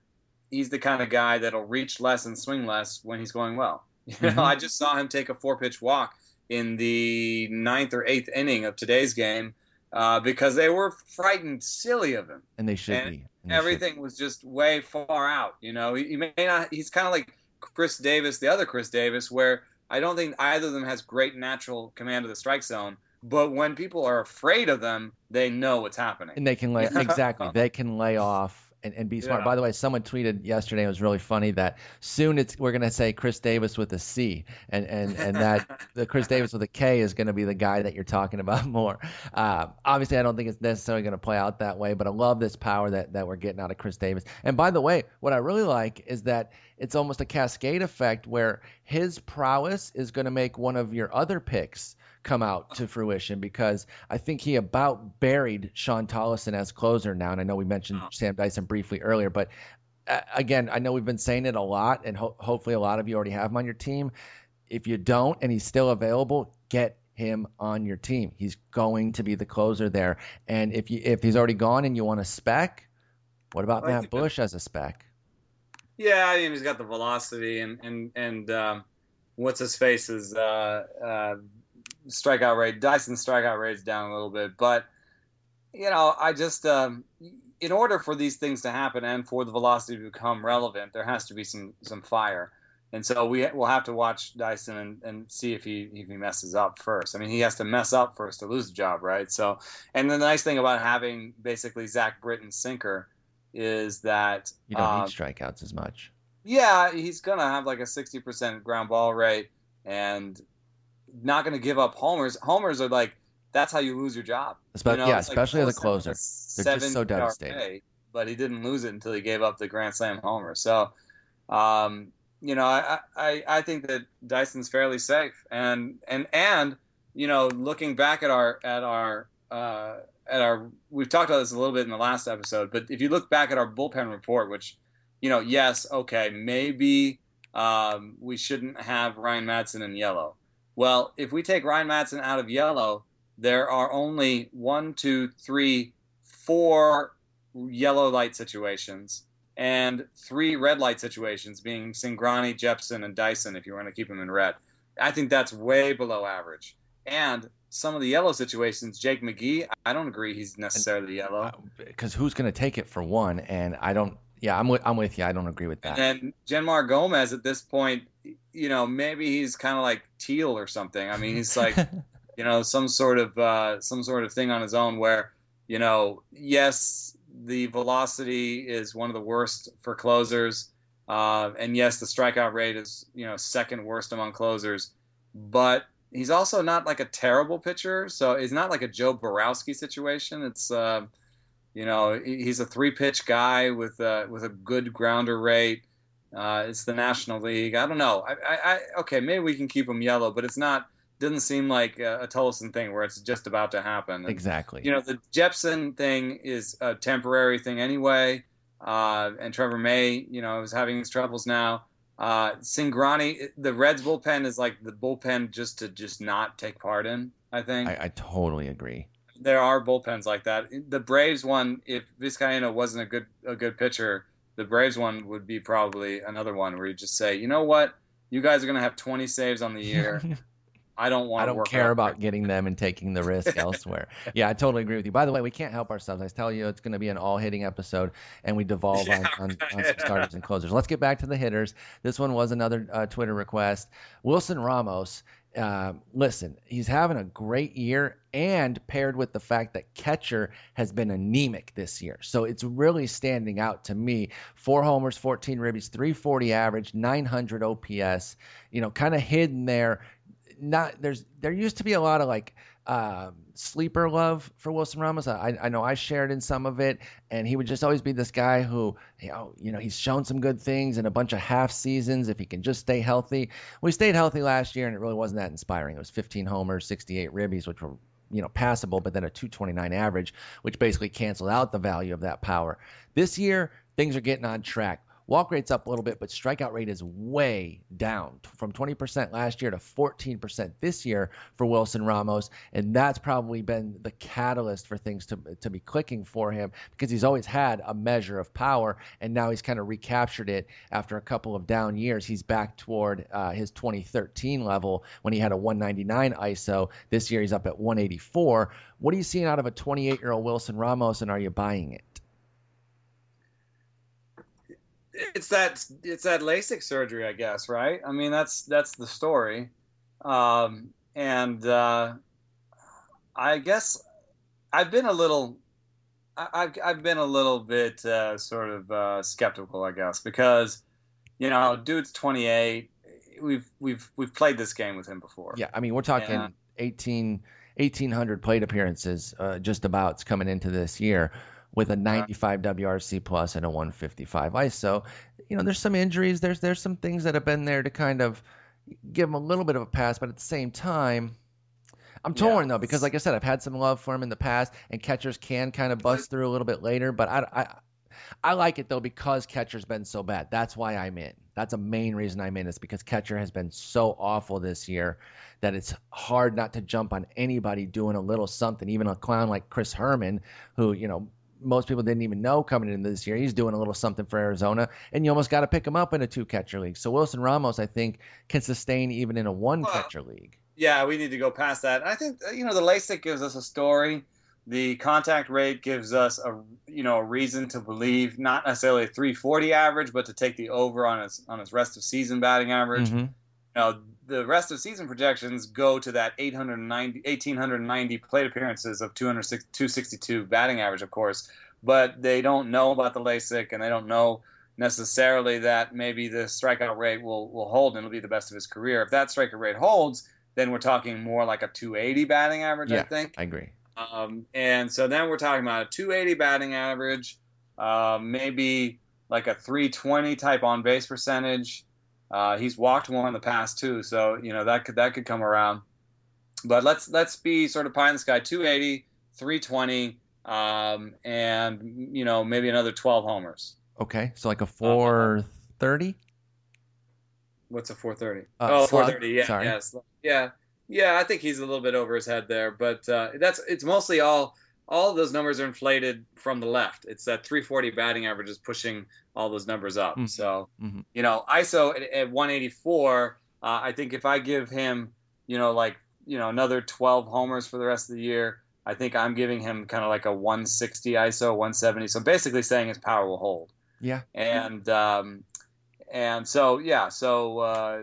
he's the kind of guy that'll reach less and swing less when he's going well. You know, mm-hmm. I just saw him take a four pitch walk in the ninth or eighth inning of today's game uh, because they were frightened silly of him. And they should and be. And everything should. was just way far out. You know, he, he may not. He's kind of like Chris Davis, the other Chris Davis, where I don't think either of them has great natural command of the strike zone. But when people are afraid of them, they know what's happening. And they can lay exactly. they can lay off and, and be smart. Yeah. By the way, someone tweeted yesterday. It was really funny that soon it's we're going to say Chris Davis with a C, and and and that the Chris Davis with a K is going to be the guy that you're talking about more. Uh, obviously, I don't think it's necessarily going to play out that way, but I love this power that that we're getting out of Chris Davis. And by the way, what I really like is that it's almost a cascade effect where his prowess is going to make one of your other picks come out to fruition because I think he about buried Shawn Tolleson as closer now. And I know we mentioned Sam Dyson briefly earlier, but uh, again, I know we've been saying it a lot, and ho- hopefully a lot of you already have him on your team. If you don't and he's still available, get him on your team. He's going to be the closer there. And if you if he's already gone and you want a spec, what about Matt Bush as a spec? Yeah, I mean he's got the velocity and and and um, what's his face is uh, uh, strikeout rate, Dyson's strikeout rate is down a little bit, but you know, I just um, in order for these things to happen and for the velocity to become relevant, there has to be some some fire. And so we will have to watch Dyson and, and see if he if he messes up first. I mean, he has to mess up first to lose the job, right? So, and the nice thing about having basically Zach Britton's sinker is that you don't um, need strikeouts as much. Yeah, he's gonna have like a sixty percent ground ball rate, and not going to give up homers. Homers are like that's how you lose your job. Espe- you know, yeah, especially like as a closer. They're just so devastating. but he didn't lose it until he gave up the grand slam homer. So, um, you know, I, I I think that Dyson's fairly safe, and and and you know, looking back at our at our uh, at our we've talked about this a little bit in the last episode, but if you look back at our bullpen report, which you know, yes, okay, maybe um, we shouldn't have Ryan Madson in yellow. Well, if we take Ryan Madson out of yellow, there are only one, two, three, four yellow light situations and three red light situations, being Cingrani, Jepsen, and Dyson, if you want to keep them in red. I think that's way below average. And some of the yellow situations, Jake McGee, I don't agree he's necessarily yellow. Uh, because who's going to take it for one? And I don't yeah, I'm with I'm with you. I don't agree with that. And Jeanmar Gomez at this point, you know, maybe he's kind of like Teal or something. I mean, he's like, you know, some sort of uh, some sort of thing on his own where, you know, yes, the velocity is one of the worst for closers, uh, and yes, the strikeout rate is you know second worst among closers, but he's also not like a terrible pitcher. So it's not like a Joe Borowski situation. It's uh, You know, he's a three pitch guy with a, with a good grounder rate. Uh, it's the National League. I don't know. I, I, I, okay, maybe we can keep him yellow, but it's not. Doesn't seem like a, a Tolleson thing where it's just about to happen. And, exactly. You know, the Jepsen thing is a temporary thing anyway. Uh, and Trevor May, you know, is having his troubles now. Uh, Cingrani, the Reds bullpen is like the bullpen just to just not take part in. I think. I, I totally agree. There are bullpens like that. The Braves one, if Vizcaino wasn't a good a good pitcher, the Braves one would be probably another one where you just say, you know what, you guys are going to have 20 saves on the year. I don't want. I don't care about getting them and taking the risk elsewhere. Yeah, I totally agree with you. By the way, we can't help ourselves. I tell you, it's going to be an all-hitting episode, and we devolve yeah, on, on, on, some starters and closers. Let's get back to the hitters. This one was another uh, Twitter request. Wilson Ramos uh, listen, he's having a great year, and paired with the fact that catcher has been anemic this year. So it's really standing out to me. Four homers, 14 ribbies, 340 average, 900 OPS, you know, kind of hidden there. Not there's there used to be a lot of like um, sleeper love for Wilson Ramos. I, I know I shared in some of it, and he would just always be this guy who, you know, you know, he's shown some good things in a bunch of half seasons if he can just stay healthy. We stayed healthy last year, and it really wasn't that inspiring. It was 15 homers, 68 ribbies, which were you know passable, but then a 229 average, which basically canceled out the value of that power. This year, things are getting on track. Walk rate's up a little bit, but strikeout rate is way down from 20% last year to 14% this year for Wilson Ramos. And that's probably been the catalyst for things to, to be clicking for him because he's always had a measure of power. And now he's kind of recaptured it after a couple of down years. He's back toward uh, his 2013 level when he had a 199 ISO. This year he's up at 184. What are you seeing out of a 28 year old Wilson Ramos, and are you buying it? It's that it's that LASIK surgery, I guess, right? I mean, that's that's the story, um, and uh, I guess I've been a little, I've I've been a little bit uh, sort of uh, skeptical, I guess, because you know, dude's 28. We've we've we've played this game with him before. Yeah, I mean, we're talking yeah. 18 1800 plate appearances uh, just about coming into this year with a uh-huh. 95 WRC plus and a 155 ISO. You know, there's some injuries. There's there's some things that have been there to kind of give him a little bit of a pass, but at the same time, I'm torn yeah. though because, like I said, I've had some love for him in the past, and catchers can kind of bust through a little bit later. But I, I, I like it though because catcher's been so bad. That's why I'm in. That's a main reason I'm in is because catcher has been so awful this year that it's hard not to jump on anybody doing a little something. Even a clown like Chris Herrmann, who you know most people didn't even know coming into this year. He's doing a little something for Arizona, and you almost got to pick him up in a two catcher league. So Wilson Ramos, I think, can sustain even in a one catcher well, league. Yeah, we need to go past that. I think you know the LASIK gives us a story. The contact rate gives us a you know a reason to believe not necessarily a 340 average, but to take the over on his on his rest of season batting average. Mm-hmm. Know, the rest of season projections go to that 890, 1890 plate appearances of 262 batting average, of course, but they don't know about the LASIK and they don't know necessarily that maybe the strikeout rate will, will hold and it'll be the best of his career. If that strikeout rate holds, then we're talking more like a 280 batting average, yeah, I think. I agree. Um, and so then we're talking about a 280 batting average, uh, maybe like a 320 type on base percentage. Uh, he's walked more in the past too, so you know that could that could come around. But let's let's be sort of pie in the sky. 280, 320, um, and you know maybe another 12 homers. Okay, so like a 430. What's a 430? Uh, oh, slug? 430. Yeah, Sorry. yeah, yeah, yeah. I think he's a little bit over his head there, but uh, that's it's mostly all all of those numbers are inflated from the left. It's that 340 batting average is pushing all those numbers up. Mm-hmm. So, mm-hmm. you know, ISO at, at 184, uh, I think if I give him, you know, like, you know, another 12 homers for the rest of the year, I think I'm giving him kind of like a 160 ISO, 170. So basically saying his power will hold. Yeah. And, um, and so, yeah, so, uh,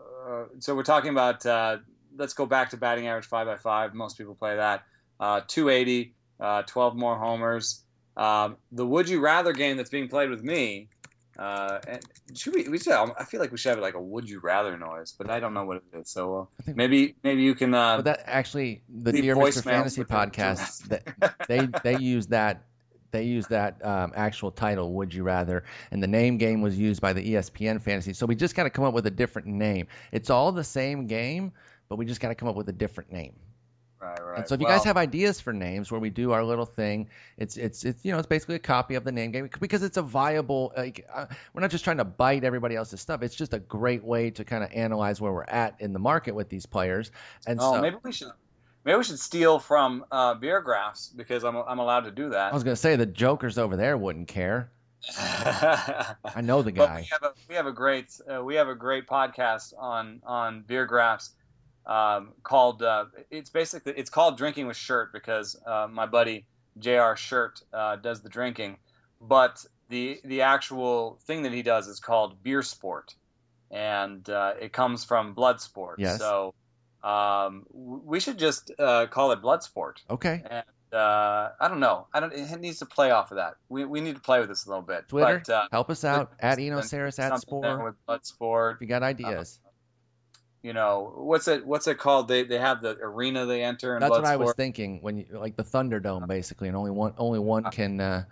uh, so we're talking about, uh, let's go back to batting average five by five. Most people play that. Uh, 280 uh, 12 more homers. Um, the Would You Rather game that's being played with me. Uh, should we, we should, I feel like we should have like a Would You Rather noise, but I don't know what it is. So uh, maybe maybe you can. Uh, that actually the Dear Mr. Fantasy podcast that they they use that They used that um, actual title, Would You Rather, and the name game was used by the ESPN Fantasy. So we just got to come up with a different name. It's all the same game, but we just got to come up with a different name. Right, right. And so if you guys have ideas for names where we do our little thing, it's it's it's you know it's basically a copy of the name game because it's a viable. Like, uh, we're not just trying to bite everybody else's stuff. It's just a great way to kind of analyze where we're at in the market with these players. And oh, so maybe we should maybe we should steal from uh, BeerGraphs because I'm I'm allowed to do that. I was gonna say the jokers over there wouldn't care. I know the But guy. we have a we have a great uh, we have a great podcast on on BeerGraphs um, called uh, it's basically it's called drinking with shirt because uh, my buddy Jr. Shirt uh, does the drinking, but the the actual thing that he does is called beer sport, and uh, it comes from blood sport. Yes. So um, we should just uh, call it blood sport. Okay. And uh, I don't know. I don't. It needs to play off of that. We, we need to play with this a little bit. Twitter, But, uh, help us out at EnoSarris at Sporer. with blood sport. If you got ideas, You know what's it? What's it called? They they have the arena they enter in that's what I was thinking when you like the Thunderdome basically, and only one only one can uh,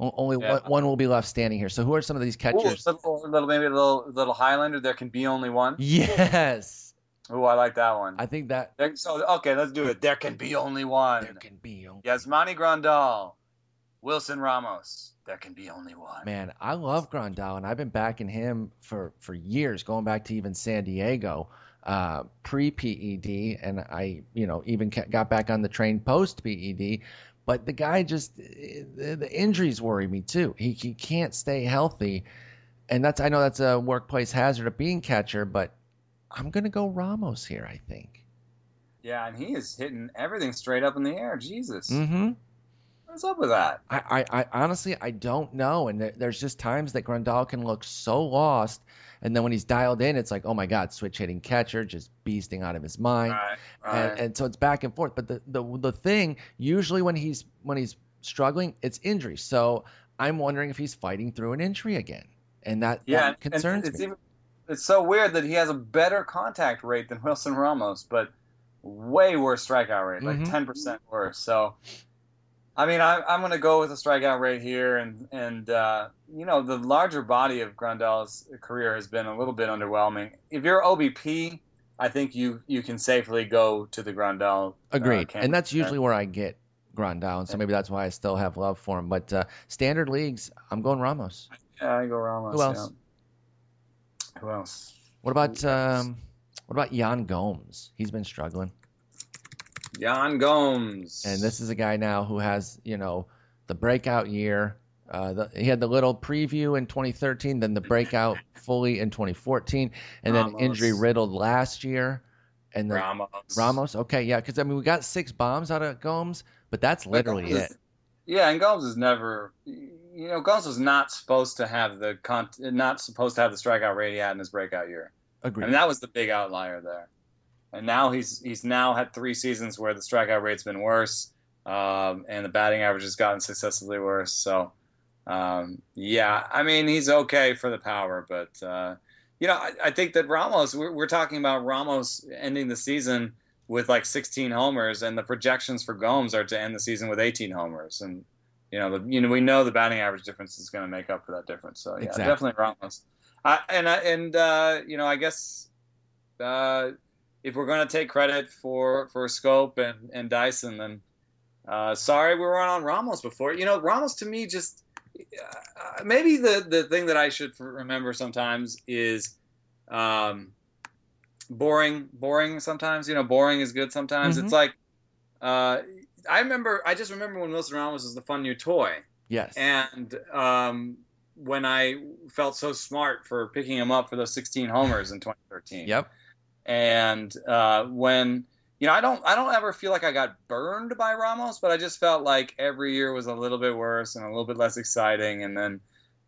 only Yeah. one, one will be left standing here. So who are some of these Ooh, catchers? little, little maybe a little little Highlander. There can be only one. Yes, Ooh, I like that one. I think that There- so okay, let's do it. There can be only one. there can be. only- Yasmani Grandal, Wilson Ramos. There can be only one. Man, I love Grandal, and I've been backing him for for years, going back to even San Diego, uh, pre PED, and I, you know, even ca- got back on the train post PED. But the guy just the, the injuries worry me too. He he can't stay healthy, and that's I know that's a workplace hazard of being catcher, but I'm gonna go Ramos here. I think. Yeah, and he is hitting everything straight up in the air. Jesus, Mm-hmm. What's up with that? I, I, I honestly I don't know, and there, there's just times that Grandal can look so lost, and then when he's dialed in, it's like, oh my God, switch hitting catcher, just beasting out of his mind, Right, right. and, and so it's back and forth. But the, the the thing usually when he's when he's struggling, it's injury. So I'm wondering if he's fighting through an injury again, and that, yeah, that concerns it's me. Even, it's so weird that he has a better contact rate than Wilson Ramos, but way worse strikeout rate, like Mhm. 10 percent worse. So, I mean, I, I'm going to go with a strikeout rate here, and and uh, you know the larger body of Grandal's career has been a little bit underwhelming. If you're OBP, I think you you can safely go to the Grandal. uh, Agreed, camp. and that's usually where I get Grandal, and so maybe that's why I still have love for him. But uh, standard leagues, I'm going Ramos. yeah, I go Ramos. Who else? yeah. Who else? What about um, what about Yan Gomes? He's been struggling. Yan Gomes. And this is a guy now who has, you know, the breakout year. Uh, the, he had the little preview in 2013, then the breakout fully in 2014, and then injury riddled last year. And then Ramos. Ramos, okay, yeah, because I mean we got six bombs out of Gomes, but that's literally it. is- Yeah, and Gomes is never. You know, Gomes was not supposed to have the con- not supposed to have the strikeout rate he had in his breakout year. I Agreed. mean, that was the big outlier there. And now he's he's now had three seasons where the strikeout rate's been worse, um, and the batting average has gotten successively worse. So, um, yeah, I mean he's okay for the power, but uh, you know I, I think that Ramos. We're, we're talking about Ramos ending the season with like 16 homers, and the projections for Gomes are to end the season with 18 homers, and you know the, you know we know the batting average difference is going to make up for that difference. So yeah, Exactly. definitely Ramos. I, and I- and uh, you know I guess uh, if we're going to take credit for for Schoop and and Dyson, then uh, sorry we weren't on Ramos before. You know Ramos to me just uh, maybe the the thing that I should remember sometimes is um, boring. Boring sometimes. You know, boring is good sometimes. Mhm. It's like uh, I remember. I just remember when Wilson Ramos was the fun new toy. yes. And um, when I felt so smart for picking him up for those 16 homers in 2013. yep. And uh, when you know, I don't, I don't ever feel like I got burned by Ramos, but I just felt like every year was a little bit worse and a little bit less exciting, and then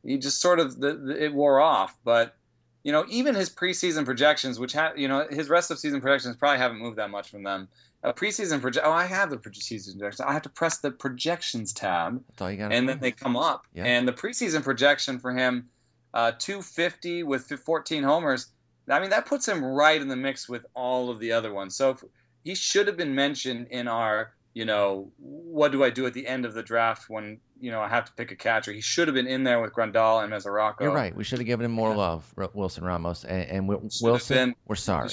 he just sort of the, the, it wore off. But you know, even his preseason projections, which have you know his rest of season projections probably haven't moved that much from them. A preseason project. Oh, I have the preseason projections. I have to press the projections tab That's all you got. and then they come up. Yeah. And the preseason projection for him, uh, 250 with 14 homers. I mean, that puts him right in the mix with all of the other ones. So if, he should have been mentioned in our you know, what do I do at the end of the draft when you know I have to pick a catcher? He should have been in there with Grandal and Mesoraco. You're right. We should have given him more yeah. love, Wilson Ramos, and, and Wilson. Been, we're sorry.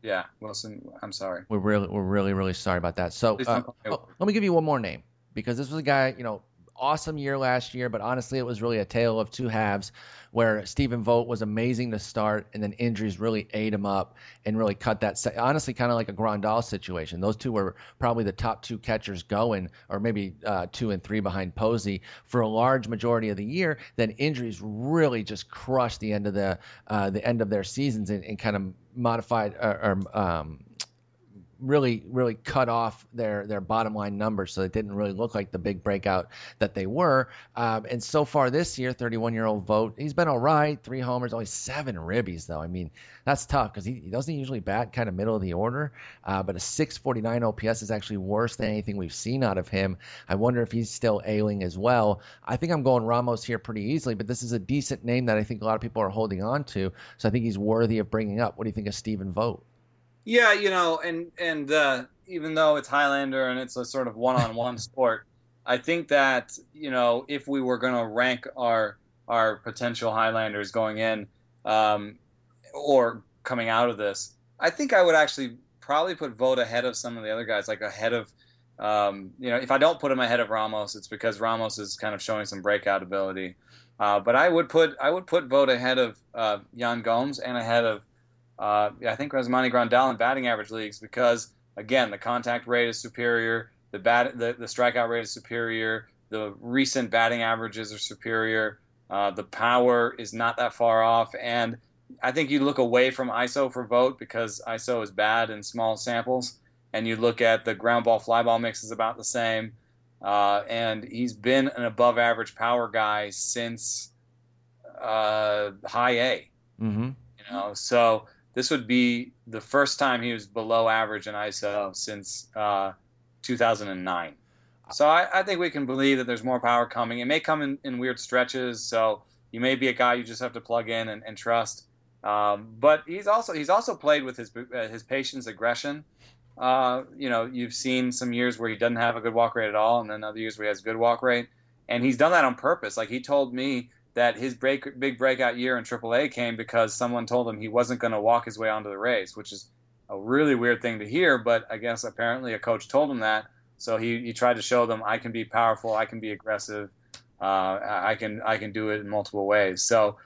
Yeah, Wilson. I'm sorry. We're really, we're really, really sorry about that. So, uh, oh, let me give you one more name because this was a guy, you know, awesome year last year, but honestly, it was really a tale of two halves where Stephen Vogt was amazing to start, and then injuries really ate him up and really cut that. Se- honestly, kind of like a Grandal situation. Those two were probably the top two catchers going, or maybe uh, two and three behind Posey for a large majority of the year. Then injuries really just crushed the end of the uh, the end of their seasons and, and kind of modified or, or um, really really cut off their their bottom line numbers, so it didn't really look like the big breakout that they were. Um, and so far this year, 31 year old Vogt he's been all right. Three homers, only seven ribbies though. I mean, that's tough because he, he, doesn't usually bat kind of middle of the order. Uh, but a 649 OPS is actually worse than anything we've seen out of him. I wonder if he's still ailing as well. I think I'm going Ramos here pretty easily, but this is a decent name that I think a lot of people are holding on to. So I think he's worthy of bringing up. What do you think of Stephen Vogt? Yeah, you know, and and uh, even though it's Highlander and it's a sort of one-on-one sport, I think that you know if we were going to rank our our potential Highlanders going in um, or coming out of this, I think I would actually probably put Vogt ahead of some of the other guys, like ahead of. Um, you know, if I don't put him ahead of Ramos, it's because Ramos is kind of showing some breakout ability. Uh, but I would put I would put Vogt ahead of uh, Yan Gomes and ahead of uh, I think Yasmani Grandal in batting average leagues because again the contact rate is superior, the bat the, the strikeout rate is superior, the recent batting averages are superior, uh, the power is not that far off, and I think you look away from ISO for Vogt because ISO is bad in small samples, and you look at the ground ball fly ball mix is about the same, uh, and he's been an above average power guy since uh, high A. Mm-hmm. You know, so this would be the first time he was below average in ISO since uh, 2009. So I, I, think we can believe that there's more power coming. It may come in, in weird stretches, so you may be a guy you just have to plug in and, and trust. Um, but he's also he's also played with his uh, his patience, aggression. Uh, you know, you've seen some years where he doesn't have a good walk rate at all, and then other years where he has a good walk rate. And he's done that on purpose. Like he told me that his break, big breakout year in AAA came because someone told him he wasn't going to walk his way onto the Rays, which is a really weird thing to hear. But I guess apparently a coach told him that, so he, he tried to show them I can be powerful, I can be aggressive, uh, I can I can do it in multiple ways. So.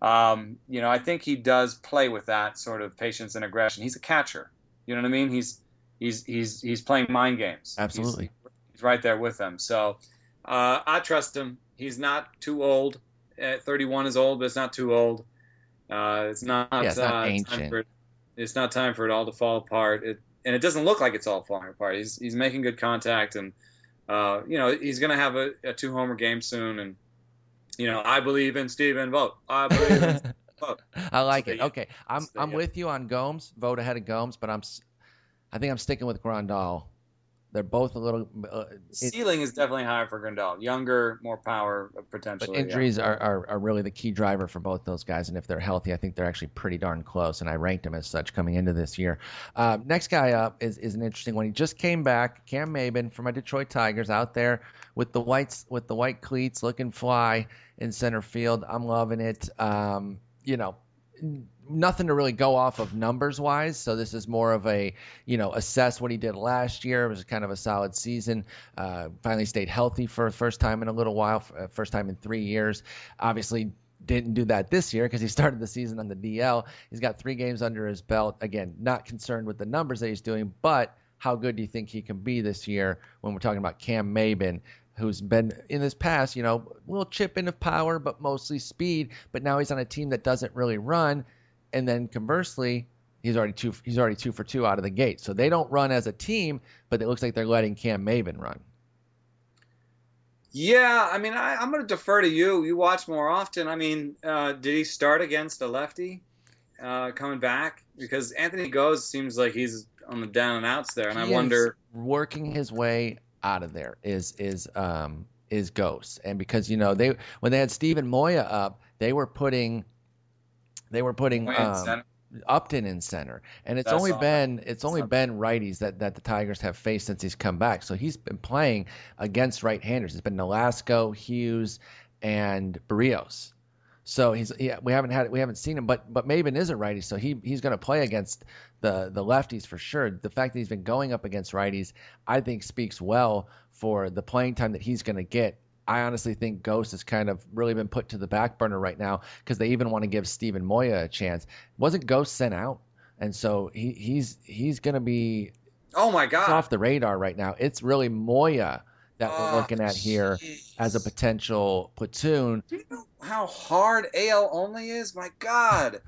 Um, you know, I think he does play with that sort of patience and aggression. He's a catcher. You know what I mean? He's he's he's he's playing mind games. Absolutely. He's, he's right there with them. So uh, I trust him. He's not too old at 31 is old, but it's not too old. Uh, it's not. Yeah, it's not uh, ancient. For, it's not time for it all to fall apart. It, and it doesn't look like it's all falling apart. He's he's making good contact, and uh, you know he's going to have a, a two homer game soon. And you know I believe in Stephen Vogt. I believe in Vogt. I like it. Okay, I'm I'm with you on Gomes. Vogt ahead of Gomes, but I'm I think I'm sticking with Grandal. They're both a little. Uh, Ceiling is definitely higher for Grandal. Younger, more power potentially. But injuries yeah. are, are, are, really the key driver for both those guys. And if they're healthy, I think they're actually pretty darn close. And I ranked them as such coming into this year. Uh, next guy up is, is an interesting one. He just came back, Cam Maybin from my Detroit Tigers, out there with the whites with the white cleats, looking fly in center field. I'm loving it. Um, you know, nothing to really go off of numbers wise. So this is more of a, you know, assess what he did last year. It was kind of a solid season. Uh, finally stayed healthy for the first time in a little while, uh, first time in three years. Obviously didn't do that this year because he started the season on the DL. He's got three games under his belt. Again, not concerned with the numbers that he's doing, but how good do you think he can be this year when we're talking about Cam Maybin? Who's been in his past, you know, a little chip in of power, but mostly speed. But now he's on a team that doesn't really run and then conversely, he's already two he's already two for two out of the gate. So they don't run as a team, but it looks like they're letting Cam Maybin run. Yeah, I mean, I, am going to defer to you. You watch more often. I mean, uh, did he start against a lefty uh, coming back? Because Anthony Gose seems like he's on the down and outs there, and he I wonder working his way out of there is is um is Gose, and because you know they when they had Steven Moya up, they were putting they were putting um, Upton in center, and it's That's only been it's only all. been righties that, that the Tigers have faced since he's come back. So he's been playing against right-handers. It's been Nolasco, Hughes, and Berrios. So he's yeah, we haven't had we haven't seen him, but but Maybin is a righty, so he he's going to play against the the lefties for sure. The fact that he's been going up against righties, I think speaks well for the playing time that he's going to get. I honestly think Gose has kind of really been put to the back burner right now because they even want to give Steven Moya a chance. Wasn't Gose sent out? And so he, he's he's going to be Oh my God. off the radar right now. It's really Moya that we're ah, looking at here as a potential platoon. Do you know how hard AL only is? My God.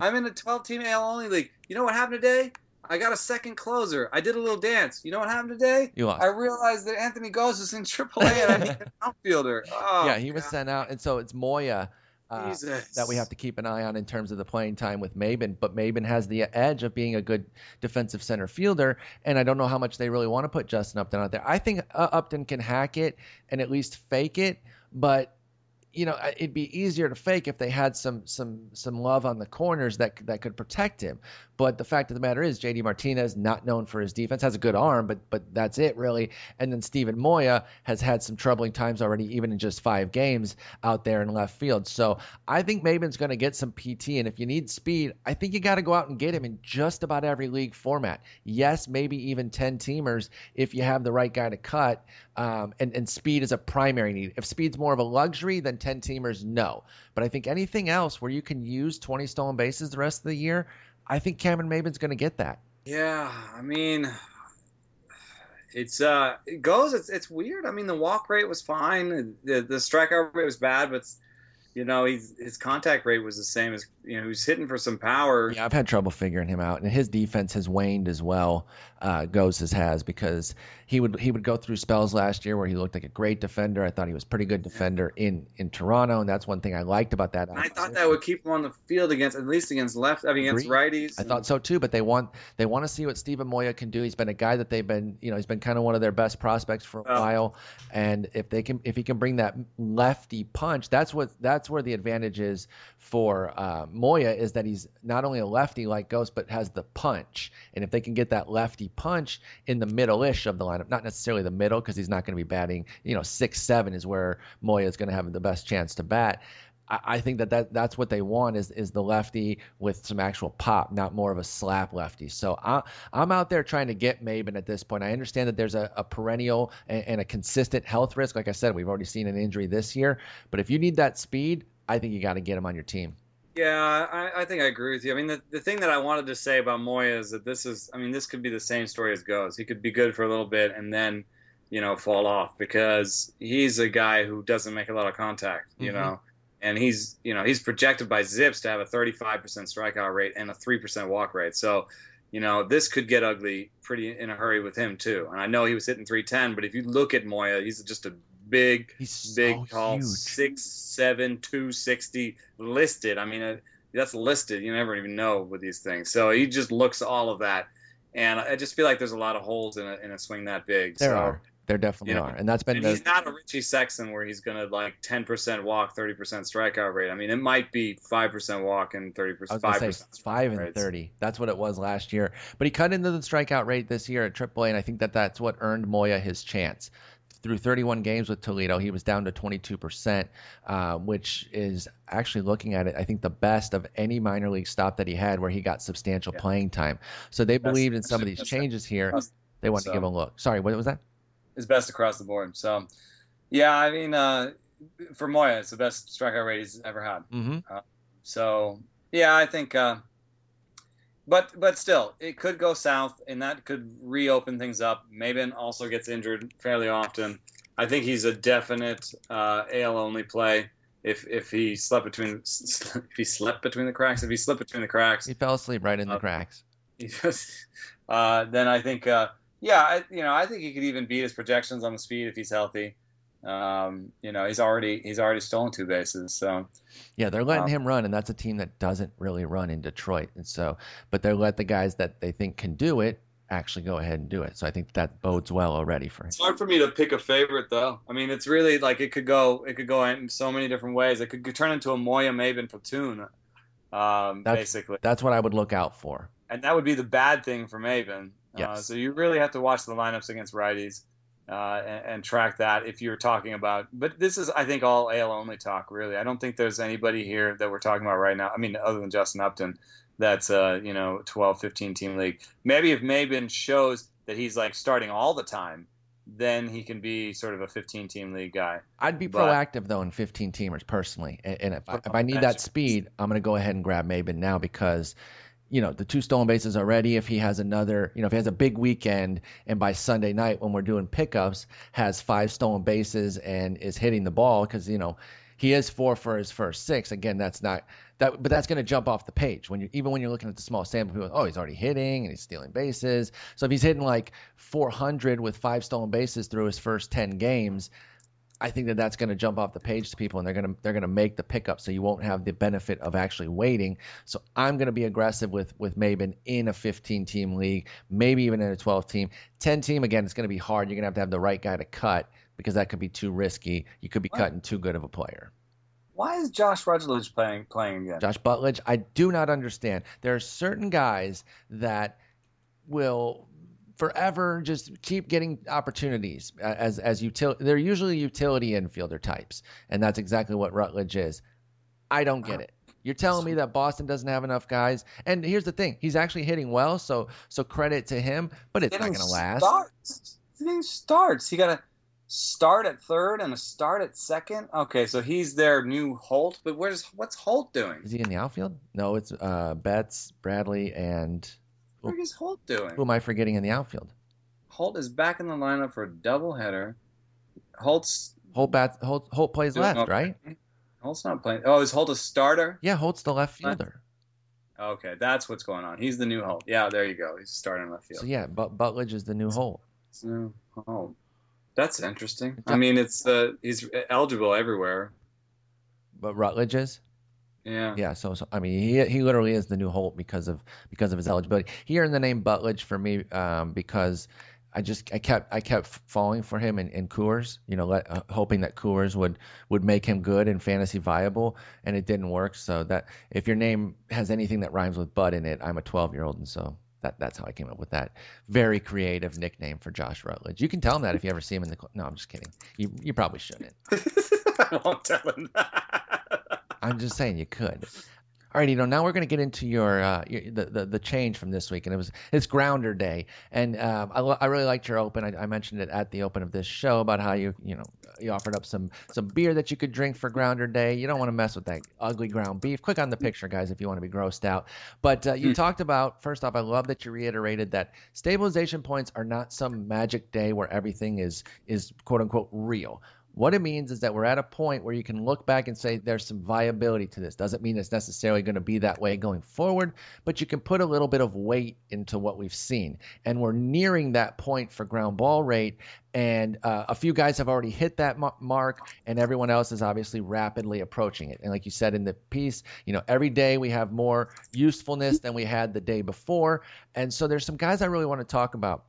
I'm in a 12 team AL only league. You know what happened today? I got a second closer. I did a little dance. You know what happened today? You lost. I realized that Anthony Gose is in AAA and I need an outfielder. Oh, yeah, he was sent out, and so it's Moya uh, that we have to keep an eye on in terms of the playing time with Maybin. But Maybin has the edge of being a good defensive center fielder, and I don't know how much they really want to put Justin Upton out there. I think uh, Upton can hack it and at least fake it, but you know it'd be easier to fake if they had some some some love on the corners that that could protect him. But the fact of the matter is, JD Martinez, not known for his defense, has a good arm, but but that's it really. And then Steven Moya has had some troubling times already, even in just five games out there in left field. So I think Maybin's going to get some PT, and if you need speed, I think you got to go out and get him in just about every league format. Yes, maybe even ten teamers if you have the right guy to cut. Um, and, and speed is a primary need. If speed's more of a luxury, then 10 teamers, no. But I think anything else where you can use 20 stolen bases the rest of the year, I think Cameron Maybin's going to get that. Yeah, I mean, it's uh, it goes. It's it's weird. I mean, the walk rate was fine. The the strikeout rate was bad, but you know, he's his contact rate was the same as you know, he's hitting for some power. Yeah, I've had trouble figuring him out, and his defense has waned as well. Uh, as has because he would he would go through spells last year where he looked like a great defender. I thought he was a pretty good defender in in Toronto, and that's one thing I liked about that. I thought that would keep him on the field against at least against left. I mean, against righties. I thought so too, but they want they want to see what Steven Moya can do. He's been a guy that they've been, you know, he's been kind of one of their best prospects for a Oh. while. And if they can, if he can bring that lefty punch, that's what that's where the advantage is for uh, Moya is that he's not only a lefty like Gose, but has the punch. And if they can get that lefty punch in the middle-ish of the lineup, not necessarily the middle because he's not going to be batting, you know, six seven is where Moya is going to have the best chance to bat. I I think that, that that's what they want is is the lefty with some actual pop, not more of a slap lefty. So I, I'm out there trying to get Maybin at this point. I understand that there's a, a perennial and, and a consistent health risk. Like I said, we've already seen an injury this year. But if you need that speed, I think you got to get him on your team. Yeah, I, I think I agree with you. I mean, the, the thing that I wanted to say about Moya is that this is, I mean, this could be the same story as Gose. He could be good for a little bit and then, you know, fall off because he's a guy who doesn't make a lot of contact, you Mhm. know, and he's, you know, he's projected by ZiPS to have a 35% strikeout rate and a 3% walk rate. So, you know, this could get ugly pretty in a hurry with him too. And I know he was hitting 310, but if you look at Moya, he's just a big, He's big, so tall, six seven, two sixty listed. I mean, uh, that's listed. You never even know with these things. So he just looks all of that, and I just feel like there's a lot of holes in a, in a swing that big. There so, are. There definitely you know, are. And that's been And the, he's not a Richie Sexson where he's gonna like 10% walk, 30% strikeout rate. I mean, it might be 5% walk and 30%, I was 5%. say five and thirty. That's what it was last year. But he cut into the strikeout rate this year at AAA, and I think that that's what earned Moya his chance. Through 31 games with Toledo, he was down to 22%, uh, which is actually looking at it, I think the best of any minor league stop that he had, where he got substantial Yeah. playing time. So they believed in some of these changes here. They wanted so- to give him a look. Sorry, what was that? His best across the board. So, yeah, I mean, uh, for Moya, it's the best strikeout rate he's ever had. Mm-hmm. So yeah, I think. Uh, but but still, it could go south, and that could reopen things up. Maybin also gets injured fairly often. I think he's a definite uh, AL only play. If if he slept between if he slept between the cracks, if he slipped between the cracks, He fell asleep right in the Uh, cracks. he just, uh, then I think uh, yeah, I, you know, I think he could even beat his projections on the speed if he's healthy. Um, you know, he's already he's already stolen two bases, so. Yeah, they're letting Um, him run, and that's a team that doesn't really run in Detroit. And so, but they let the guys that they think can do it actually go ahead and do it. So I think that bodes well already for him. It's hard for me to pick a favorite though. I mean, it's really like it could go it could go in so many different ways. It could turn into a Moya Maybin platoon. Um, That's- basically, That's what I would look out for. and that would be the bad thing for Maybin. Uh, so you really have to watch the lineups against righties uh, and, and track that if you're talking about. But this is, I think, all AL only talk. Really, I don't think there's anybody here that we're talking about right now. I mean, other than Justin Upton, that's uh, you know 12, 15 team league. Maybe if Maybin shows that he's like starting all the time, then he can be sort of a 15 team league guy. I'd be But- proactive though in 15 teamers personally, and, and if, I, if I need that speed, I'm going to go ahead and grab Maybin now because, you know, the two stolen bases already. If he has another, you know, if he has a big weekend and by Sunday night when we're doing pickups has five stolen bases and is hitting the ball because you know he is four for his first six. Again, that's not that, but that's going to jump off the page when you even when you're looking at the small sample. People, oh, he's already hitting and he's stealing bases. So if he's hitting like 400 with five stolen bases through his first 10 games, I think that that's going to jump off the page to people, and they're going to they're going to make the pickup, so you won't have the benefit of actually waiting. So I'm going to be aggressive with with Maybin in a 15 team league, maybe even in a 12 team. 10 team again, it's going to be hard. You're going to have to have the right guy to cut because that could be too risky. You could be What? cutting too good of a player. Why is Josh Rutledge playing playing again? Josh Butledge, I do not understand. There are certain guys that will forever just keep getting opportunities uh, as as util. They're usually utility infielder types, and that's exactly what Rutledge is. I don't get it. You're telling me that Boston doesn't have enough guys, and here's the thing: he's actually hitting well, so so credit to him. But it's not going to last. Starts. Getting starts. He got a start at third and a start at second. Okay, so he's their new Holt. But where's what's Holt doing? Is he in the outfield? No, it's uh, Betts, Bradley, and What is Holt doing? who am I forgetting in the outfield? Holt is back in the lineup for a doubleheader. Holt's Holt bat, Holt, Holt plays left, okay. right? Holt's not playing. Oh, is Holt a starter? Yeah, Holt's the left fielder. Okay, that's what's going on. He's the new Holt. Yeah, there you go. He's starting left field. So yeah, but Butledge is the new Holt. It's new Holt. That's interesting. I mean, it's uh, he's eligible everywhere. But Rutledge is. Yeah. Yeah, so, so I mean, he he literally is the new Holt because of because of his eligibility. Hearing the name Butledge for me, um, because I just I kept I kept falling for him in, in Coors, you know, let, uh, hoping that Coors would would make him good and fantasy viable, and it didn't work. So that if your name has anything that rhymes with Bud in it, I'm a 12 year old, and so that that's how I came up with that very creative nickname for Josh Rutledge. You can tell him that if you ever see him in the. No, I'm just kidding. You you probably shouldn't. I won't tell him that. I'm just saying you could. All right, you know, now we're going to get into your, uh, your the, the the change from this week, and it was it's Grounder Day, and um, I, I really liked your open. I, I mentioned it at the open of this show about how you you know you offered up some some beer that you could drink for Grounder Day. You don't want to mess with that ugly ground beef. Click on the picture, guys, if you want to be grossed out. But uh, you Hmm. talked about first off, I love that you reiterated that stabilization points are not some magic day where everything is is quote unquote real. What it means is that we're at a point where you can look back and say there's some viability to this. Doesn't mean it's necessarily going to be that way going forward, but you can put a little bit of weight into what we've seen. And we're nearing that point for ground ball rate. And uh, a few guys have already hit that ma- mark, and everyone else is obviously rapidly approaching it. And like you said in the piece, you know, every day we have more usefulness than we had the day before. And so there's some guys I really want to talk about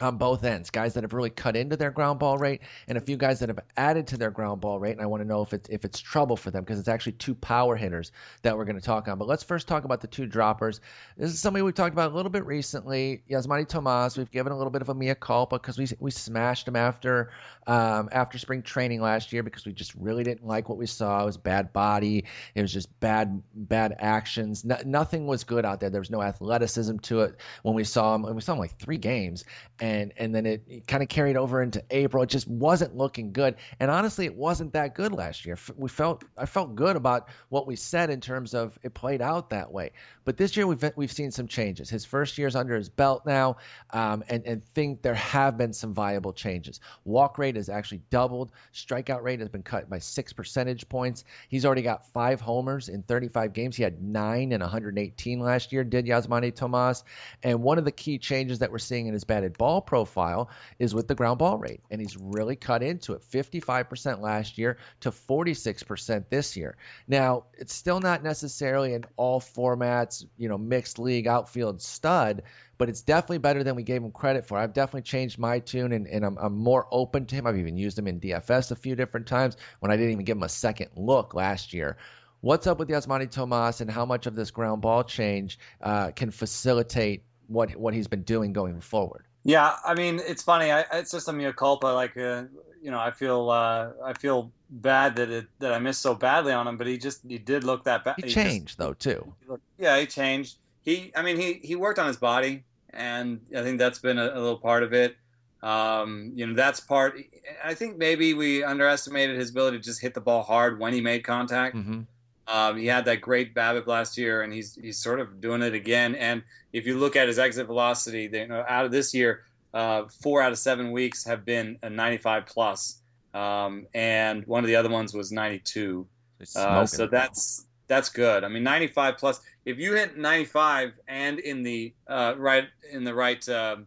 on both ends. Guys that have really cut into their ground ball rate, and a few guys that have added to their ground ball rate. And I want to know if it's if it's trouble for them because it's actually two power hitters that we're going to talk on. But let's first talk about the two droppers. This is somebody we've talked about a little bit recently. Yasmany Tomas. We've given a little bit of a mea culpa because we we smashed him after um, after spring training last year because we just really didn't like what we saw. It was bad body. It was just bad bad actions. No, nothing was good out there. There was no athleticism to it when we saw him. And we saw him like three games and then it, it kind of carried over into April. It just wasn't looking good, and honestly, it wasn't that good last year. We felt I felt good about what we said in terms of it played out that way. But this year we've we've seen some changes. His first year's under his belt now, um, and and think there have been some viable changes. Walk rate has actually doubled. Strikeout rate has been cut by six percentage points. He's already got five homers in 35 games. He had nine and 118 last year. Did Yasmany Tomas? And one of the key changes that we're seeing in his batted ball profile is with the ground ball rate. And he's really cut into it 55% last year to 46% this year. Now, it's still not necessarily in all formats, you know, mixed league outfield stud, but it's definitely better than we gave him credit for. I've definitely changed my tune and, and I'm, I'm more open to him. I've even used him in DFS a few different times when I didn't even give him a second look last year. What's up with Yasmany Tomas and how much of this ground ball change uh, can facilitate what what he's been doing going forward? Yeah, I mean, it's funny. I, it's just a mea culpa. Like, uh, you know, I feel uh, I feel bad that it that I missed so badly on him, but he just he did look that bad. He, he changed just, though too. Looked, yeah, he changed. He, I mean, he he worked on his body, and I think that's been a, a little part of it. Um, you know, that's part. I think maybe we underestimated his ability to just hit the ball hard when he made contact. Mm-hmm. Um, he had that great BABIP last year, and he's he's sort of doing it again. And if you look at his exit velocity, they, you know, out of this year, uh, four out of seven weeks have been a 95 plus, um, and one of the other ones was 92. Uh, so that's that's good. I mean, 95 plus. If you hit 95 and in the uh, right in the right um,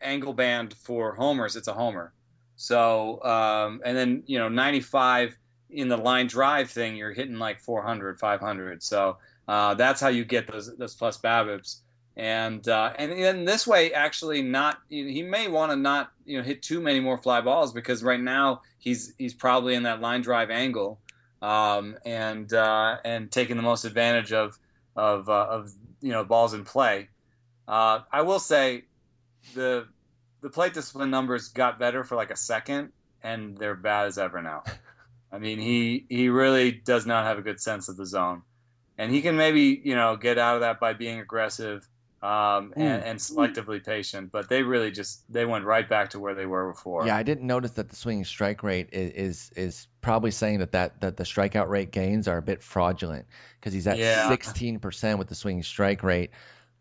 angle band for homers, it's a homer. So um, and then you know 95 in the line drive thing, you're hitting like 400, 500. So uh, that's how you get those those plus BABIPs. And uh, and in this way, actually, not he may want to not you know hit too many more fly balls because right now he's he's probably in that line drive angle um, and uh, and taking the most advantage of of uh, of you know balls in play. Uh, I will say the the plate discipline numbers got better for like a second, and they're bad as ever now. I mean, he he really does not have a good sense of the zone, and he can maybe you know get out of that by being aggressive um, and, and, selectively patient. But they really just they went right back to where they were before. Yeah, I didn't notice that the swinging strike rate is is, is probably saying that, that that the strikeout rate gains are a bit fraudulent because he's at yeah. 16% with the swinging strike rate.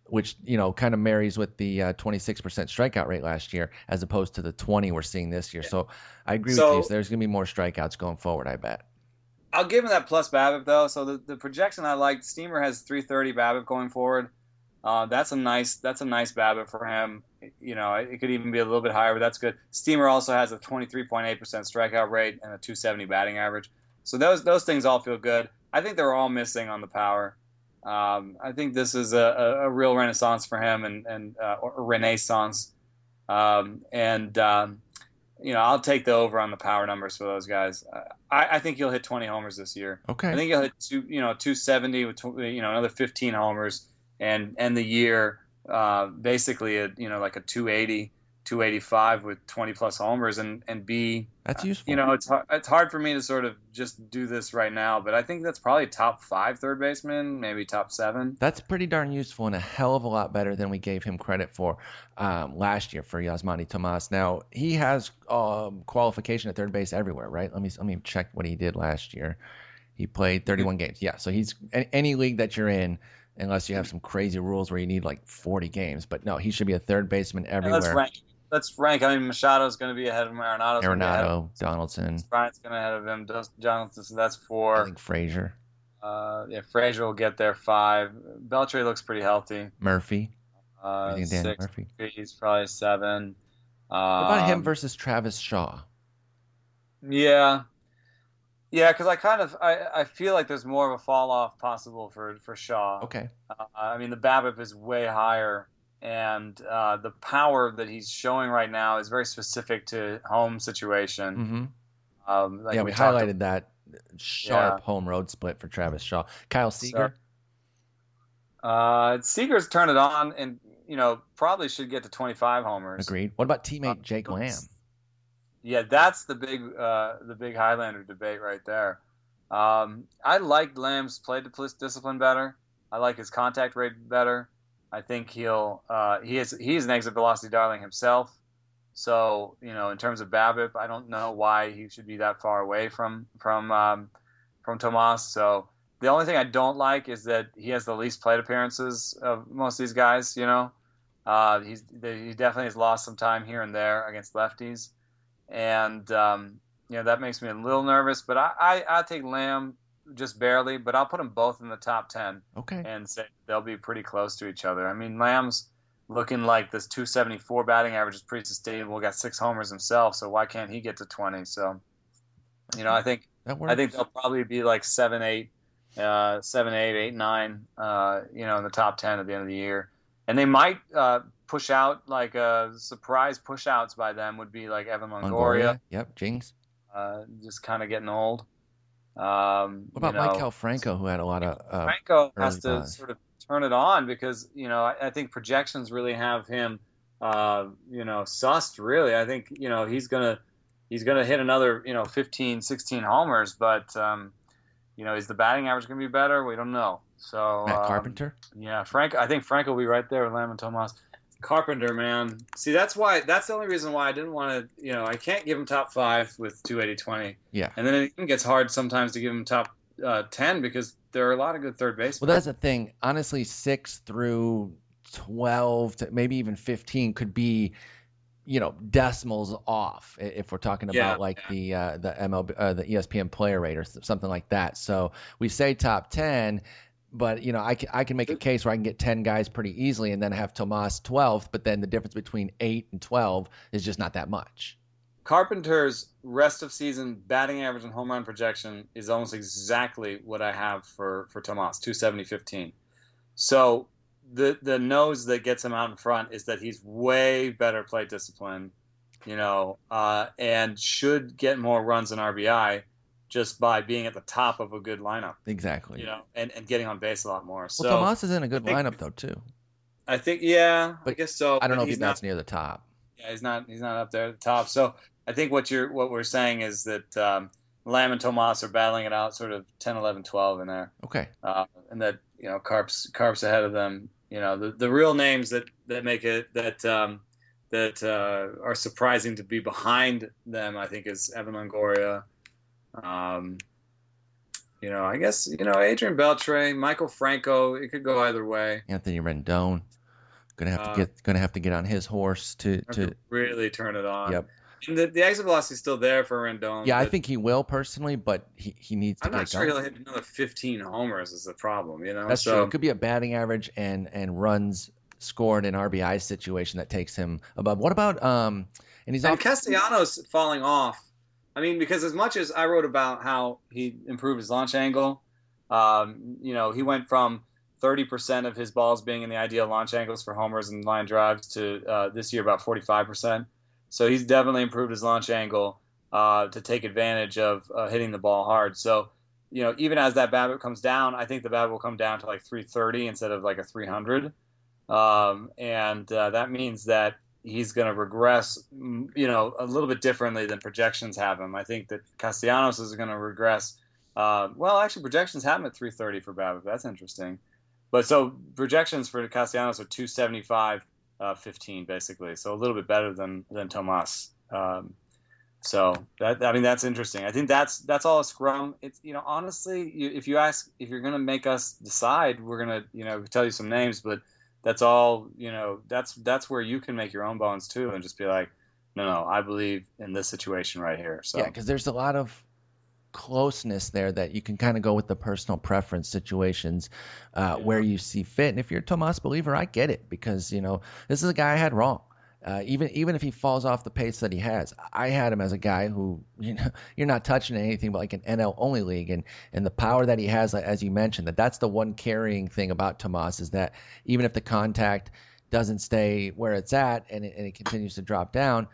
Which you know kind of marries with the uh, 26% strikeout rate last year, as opposed to the 20 we're seeing this year. So I agree so, with you. So there's going to be more strikeouts going forward. I bet. I'll give him that plus BABIP though. So the, the projection I like, Steamer has 330 BABIP going forward. Uh, that's a nice that's a nice BABIP for him. You know, it could even be a little bit higher, but that's good. Steamer also has a 23.8% strikeout rate and a 270 batting average. So those those things all feel good. I think they're all missing on the power. Um, I think this is a, a, a, real renaissance for him and and uh, renaissance. Um, and um, you know, I'll take the over on the power numbers for those guys. I, I, think he'll hit 20 homers this year. Okay. I think he'll hit two, you know, 270 with you know another 15 homers and end the year uh, basically a you know like a 280 285 with 20 plus homers and and be that's useful. You know, it's hard, it's hard for me to sort of just do this right now, but I think that's probably top five third baseman, maybe top seven. That's pretty darn useful and a hell of a lot better than we gave him credit for um, last year for Yasmany Tomas. Now he has um, qualification at third base everywhere, right? Let me let me check what he did last year. He played 31 games. Yeah, so he's any league that you're in unless you have some crazy rules where you need like 40 games. But no, he should be a third baseman everywhere. let's rank. Let's rank. I mean, Machado's going to be ahead of Arenado. Arenado, Donaldson. Bryant's going to ahead of him. Jonathan, so that's four. I think Frazier. Uh, yeah, Frazier will get there five. Beltre looks pretty healthy. Murphy. Uh, six. Murphy. He's probably seven. Um, what about him um, versus Travis Shaw? Yeah, yeah, because I kind of I, I feel like there's more of a fall off possible for for Shaw. Okay. Uh, I mean the BABIP is way higher, and uh, the power that he's showing right now is very specific to home situation. Mm-hmm. Um, like yeah, we, we highlighted that sharp yeah. home road split for Travis Shaw. Kyle Seager. So, uh, Seager's turned it on, and you know probably should get to 25 homers. Agreed. What about teammate Jake Lamb? Yeah, that's the big uh, the big Highlander debate right there. Um, I like Lamb's play discipline better. I like his contact rate better. I think he'll uh, he is he's an exit velocity darling himself. So you know, in terms of BABIP, I don't know why he should be that far away from from um, from Tomas. So the only thing I don't like is that he has the least plate appearances of most of these guys. You know, uh, he's he definitely has lost some time here and there against lefties and um, you know that makes me a little nervous. But I, I I take Lamb just barely, but I'll put them both in the top ten. Okay. And say they'll be pretty close to each other. I mean, Lamb's looking like this 274 batting average is pretty sustainable. Got six homers himself, so why can't he get to 20? So, you know, I think I think they'll probably be like seven, eight, uh, seven, eight, eight, nine, uh, you know, in the top ten at the end of the year. And they might uh, push out like uh, surprise push outs by them would be like Evan Longoria. Longoria. Yep, Jinx. Uh, just kind of getting old. Um, what about you know, Maikel Franco, who had a lot of uh, Franco has to sort of turn it on because you know I, I think projections really have him uh, you know sussed really. I think you know he's gonna he's gonna hit another you know 15, 16 homers, but um, you know is the batting average gonna be better? We don't know. So Matt um, Carpenter? yeah, Frank. I think Frank will be right there with Lamb and Tomas. Carpenter, man. See, that's why. That's the only reason why I didn't want to. You know, I can't give him top five with 280-20. Yeah. And then it even gets hard sometimes to give him top uh, 10 because there are a lot of good third basemen. Well, that's the thing. Honestly, six through twelve, to maybe even fifteen, could be, you know, decimals off if we're talking about Yeah, like yeah. the uh, the MLB uh, the ESPN player rate or something like that. So we say top ten, but you know, I can I can make a case where I can get ten guys pretty easily, and then have Tomas twelfth. But then the difference between eight and twelve is just not that much. Carpenter's rest of season batting average and home run projection is almost exactly what I have for for Tomas, 270-15. So the the nose that gets him out in front is that he's way better plate discipline, you know, uh, and should get more runs in RBI just by being at the top of a good lineup, Exactly. you know, and, and getting on base a lot more. So well, Tomas is in a good think- lineup though too. I think yeah, I But guess so. I don't know if he's he not near the top. Yeah, he's not he's not up there at the top. So I think what you're what we're saying is that um, Lamb and Tomas are battling it out, sort of 10, 11, 12 in there, Okay. uh, and that you know Carp's Carp's ahead of them. You know the the real names that that make it that um, that uh, are surprising to be behind them. I think is Evan Longoria. Um, you know, I guess you know Adrian Beltre, Maikel Franco. It could go either way. Anthony Rendon. Gonna have to Uh, get gonna have to get on his horse to to to really turn it on. Yep. And the, the exit velocity is still there for Rendon. Yeah, I think he will personally, but he, he needs to I'm not sure going. he'll hit another 15 homers. Is the problem, you know? That's so true. It could be a batting average and and runs scored in RBI situation that takes him above. What about um? And he's and off. Castellanos falling off. I mean, because as much as I wrote about how he improved his launch angle, um, you know, he went from 30% of his balls being in the ideal launch angles for homers and line drives to uh, this year about 45%. So he's definitely improved his launch angle uh, to take advantage of uh, hitting the ball hard. So, you know, even as that BABIP comes down, I think the BABIP will come down to like 330 instead of like a 300. Um, and uh, that means that he's going to regress, mm, you know, a little bit differently than projections have him. I think that Castellanos is going to regress. Uh, well, actually, projections have him at 330 for BABIP. That's interesting. But so projections for Castellanos are 275, uh, 15 basically. So a little bit better than than Tomas. Um, so that I mean that's interesting. I think that's that's all a scrum. It's you know honestly, you, if you ask if you're going to make us decide, we're going to you know tell you some names, but that's all you know that's that's where you can make your own bones too and just be like no no i believe in this situation right here so Yeah, because there's a lot of closeness there that you can kind of go with the personal preference situations uh, where you see fit. And if you're a Tomas believer, I get it because you know this is a guy I had wrong. Uh, even even if he falls off the pace that he has, I had him as a guy who you know you're not touching anything but like an NL only league, and and the power that he has, as you mentioned, that that's the one carrying thing about Tomas is that even if the contact doesn't stay where it's at and it, and it continues to drop down,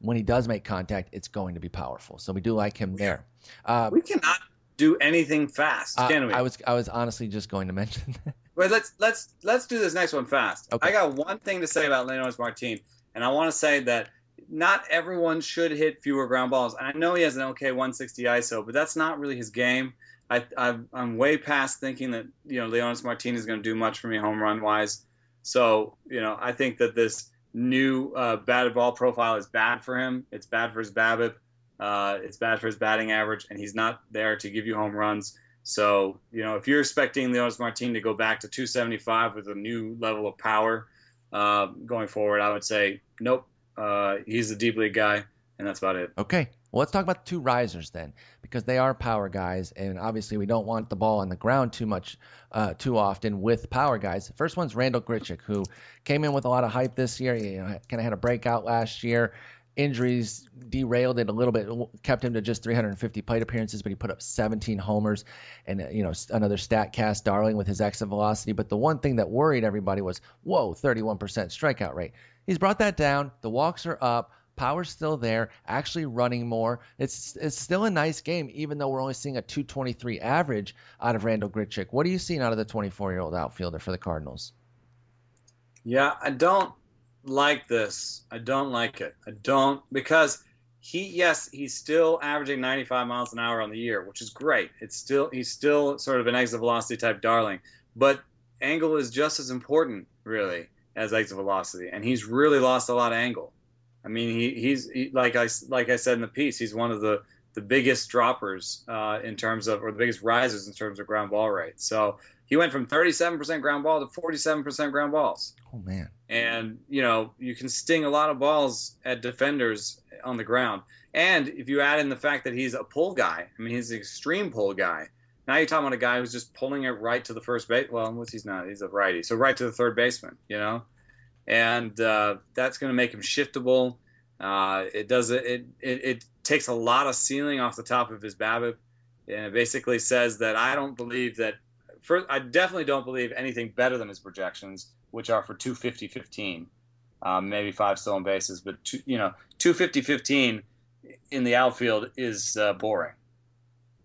when he does make contact, it's going to be powerful. So we do like him there. Uh, we cannot do anything fast uh, can we I was I was honestly just going to mention that. Wait, let's let's let's do this next one fast. Okay. I got one thing to say about Leonys Martin, and I want to say that not everyone should hit fewer ground balls. And I know he has an okay 160 ISO, but that's not really his game. I, I'm way past thinking that you know Leonys Martin is going to do much for me home run wise. So you know I think that this new uh, batted ball profile is bad for him. It's bad for his BABIP. Uh, it's bad for his batting average, and he's not there to give you home runs. So, you know, if you're expecting Leonys Martin to go back to 275 with a new level of power uh, going forward, I would say, nope. Uh, he's a deep league guy, and that's about it. Okay. Well, let's talk about the two risers then, because they are power guys, and obviously we don't want the ball on the ground too much, uh, too often with power guys. First one's Randall Grichuk, who came in with a lot of hype this year. You know, kind of had a breakout last year. Injuries derailed it a little bit, kept him to just 350 plate appearances, but he put up 17 homers and uh, you know another Statcast darling with his exit velocity. But the one thing that worried everybody was, whoa, 31% strikeout rate. He's brought that down. The walks are up. Power's still there, actually running more. It's it's still a nice game, even though we're only seeing a 223 average out of Randall Grichuk. What are you seeing out of the 24 year old outfielder for the Cardinals? Yeah, I don't like this. I don't like it. I don't because he yes he's still averaging 95 miles an hour on the year, which is great. It's still he's still sort of an exit velocity type darling, but angle is just as important really as exit velocity, and he's really lost a lot of angle. I mean, he, he's he, like I like I said in the piece, he's one of the the biggest droppers uh, in terms of, or the biggest risers in terms of ground ball rate. So he went from 37% ground ball to 47% ground balls. Oh man! And you know you can sting a lot of balls at defenders on the ground. And if you add in the fact that he's a pull guy, I mean he's an extreme pull guy. Now you're talking about a guy who's just pulling it right to the first base. Well, unless he's not, he's a righty, so right to the third baseman. You know, and uh, that's going to make him shiftable. Uh, it does it, it, it takes a lot of ceiling off the top of his BABIP, and it basically says that I don't believe that. First, I definitely don't believe anything better than his projections, which are for 250 15, um, maybe five stolen bases, but two, you know 250 15 in the outfield is uh, boring.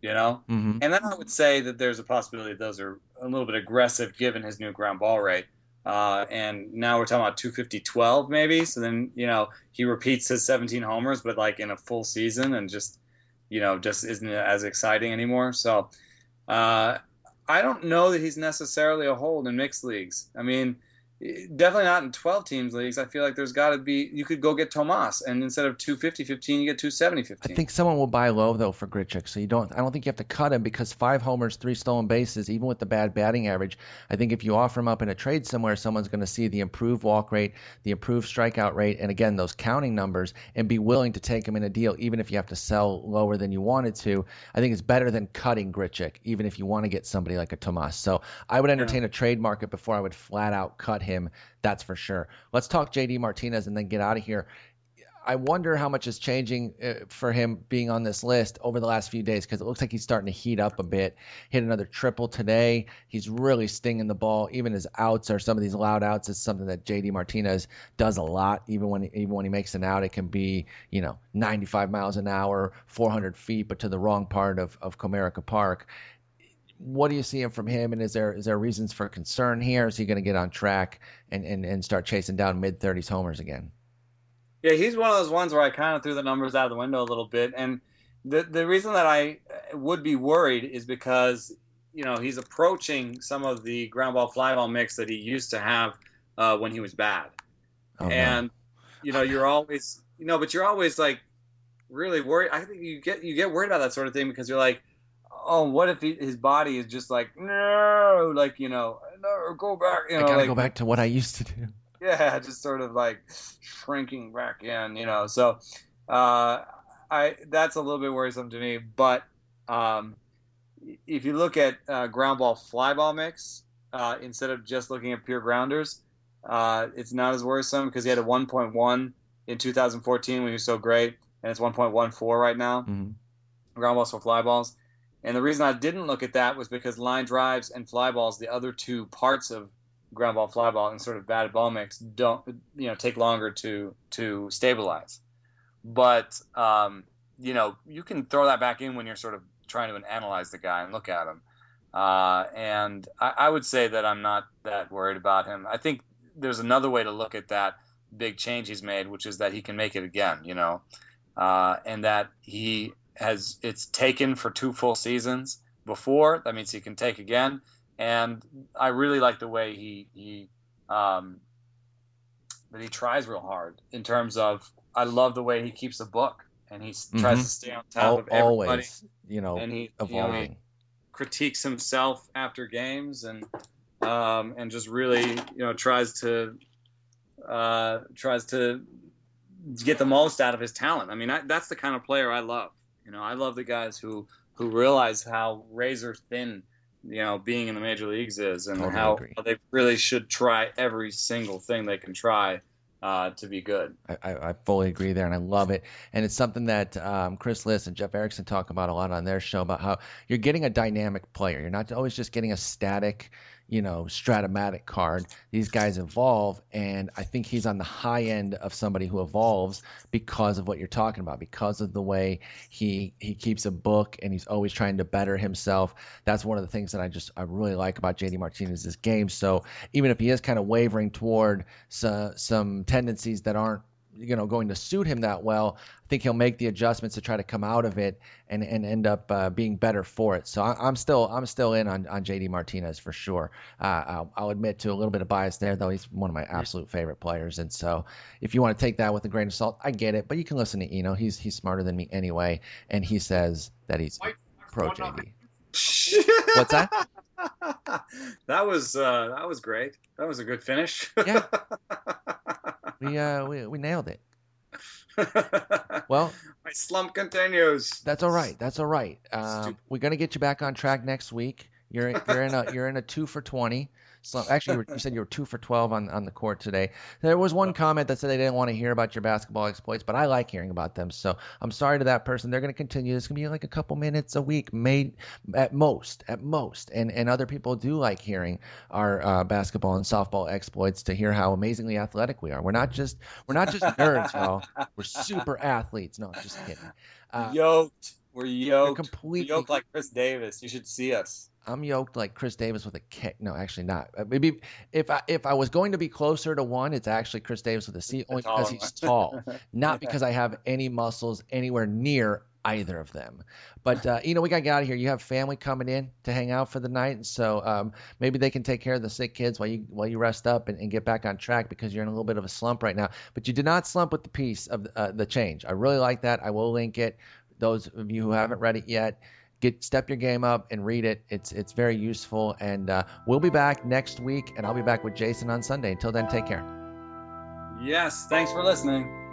You know, mm-hmm. and then I would say that there's a possibility that those are a little bit aggressive given his new ground ball rate. Uh, and now we're talking about 250 12 maybe. So then, you know, he repeats his 17 homers, but like in a full season and just, you know, just isn't as exciting anymore. So uh, I don't know that he's necessarily a hold in mixed leagues. I mean, definitely not in 12 teams leagues. I feel like there's got to be you could go get Tomas and instead of 250 15 you get 270 15. I think someone will buy low though for Grichuk. So you don't I don't think you have to cut him because 5 homers, 3 stolen bases even with the bad batting average. I think if you offer him up in a trade somewhere someone's going to see the improved walk rate, the improved strikeout rate and again those counting numbers and be willing to take him in a deal even if you have to sell lower than you wanted to. I think it's better than cutting Grichuk even if you want to get somebody like a Tomas. So I would entertain yeah. a trade market before I would flat out cut him, that's for sure. Let's talk JD Martinez and then get out of here. I wonder how much is changing uh, for him being on this list over the last few days because it looks like he's starting to heat up a bit. Hit another triple today. He's really stinging the ball. Even his outs are some of these loud outs is something that JD Martinez does a lot. Even when even when he makes an out, it can be you know 95 miles an hour, 400 feet, but to the wrong part of of Comerica Park what are you seeing from him? And is there is there reasons for concern here? Is he going to get on track and, and, and start chasing down mid 30s homers again? Yeah, he's one of those ones where I kind of threw the numbers out of the window a little bit. And the the reason that I would be worried is because you know he's approaching some of the ground ball fly ball mix that he used to have uh, when he was bad. Oh, and no. you know you're always you know, but you're always like really worried. I think you get you get worried about that sort of thing because you're like oh, what if he, his body is just like no, like you know, no, go back. You know, I gotta like, go back to what I used to do. Yeah, just sort of like shrinking back in, you know. So, uh, I that's a little bit worrisome to me. But um, if you look at uh, ground ball fly ball mix uh, instead of just looking at pure grounders, uh, it's not as worrisome because he had a 1.1 in 2014 when he was so great, and it's 1.14 right now. Mm-hmm. Ground balls for fly balls. And the reason I didn't look at that was because line drives and fly balls, the other two parts of ground ball, fly ball, and sort of batted ball mix, don't you know take longer to to stabilize. But um, you know you can throw that back in when you're sort of trying to analyze the guy and look at him. Uh, and I, I would say that I'm not that worried about him. I think there's another way to look at that big change he's made, which is that he can make it again. You know, uh, and that he has it's taken for two full seasons before. That means he can take again. And I really like the way he he um, that he tries real hard in terms of I love the way he keeps a book and he mm-hmm. tries to stay on top of everybody. Always, you know, and he evolving. You know, he critiques himself after games and um, and just really you know tries to uh, tries to get the most out of his talent. I mean, I, that's the kind of player I love. You know, I love the guys who who realize how razor thin you know being in the major leagues is, and totally how, how, they really should try every single thing they can try. Uh, to be good. I, I, fully agree there, and I love it. And it's something that um, Chris Liss and Jeff Erickson talk about a lot on their show about how you're getting a dynamic player. You're not always just getting a static, you know, Strat-O-Matic card. These guys evolve, and I think he's on the high end of somebody who evolves because of what you're talking about, because of the way he he keeps a book and he's always trying to better himself. That's one of the things that I just I really like about JD Martinez's game. So even if he is kind of wavering toward some, some tendencies that aren't you know going to suit him that well, I think he'll make the adjustments to try to come out of it and, and end up uh, being better for it. So I, am still I'm still in on, on JD Martinez for sure. Uh, I'll, I'll, admit to a little bit of bias there, though he's one of my absolute favorite players. And so if you want to take that with a grain of salt, I get it. But you can listen to Eno. He's he's smarter than me anyway, and he says that he's pro JD. What's that? that was uh, that was great. That was a good finish. yeah, we uh we, we nailed it. well, my slump continues. That's all right. That's all right. Um, we're gonna get you back on track next week. You're you're in a you're in a two for twenty. So actually, you, were, you, said you were two for 12 on, on the court today. There was one comment that said they didn't want to hear about your basketball exploits, but I like hearing about them. So I'm sorry to that person. They're going to continue. It's going to be like a couple minutes a week, made at most, at most. And and other people do like hearing our uh, basketball and softball exploits to hear how amazingly athletic we are. We're not just we're not just nerds, y'all. We're super athletes. No, just kidding. Uh, yoked. We're yoked. We're completely We're yoked like Chris Davis. You should see us. I'm yoked like Chris Davis with a kick. No, actually not. Uh, maybe if I if I was going to be closer to one, it's actually Chris Davis with a C, only because he's tall, not because I have any muscles anywhere near either of them. But uh, you know, we got to get out of here. You have family coming in to hang out for the night, and so um, maybe they can take care of the sick kids while you while you rest up and, and, get back on track because you're in a little bit of a slump right now. But you did not slump with the piece of uh, the change. I really like that. I will link it. Those of you who haven't read it yet get step your game up and read it. It's it's very useful, and uh, we'll be back next week, and I'll be back with Jason on Sunday. Until then, take care. Yes, thanks for listening.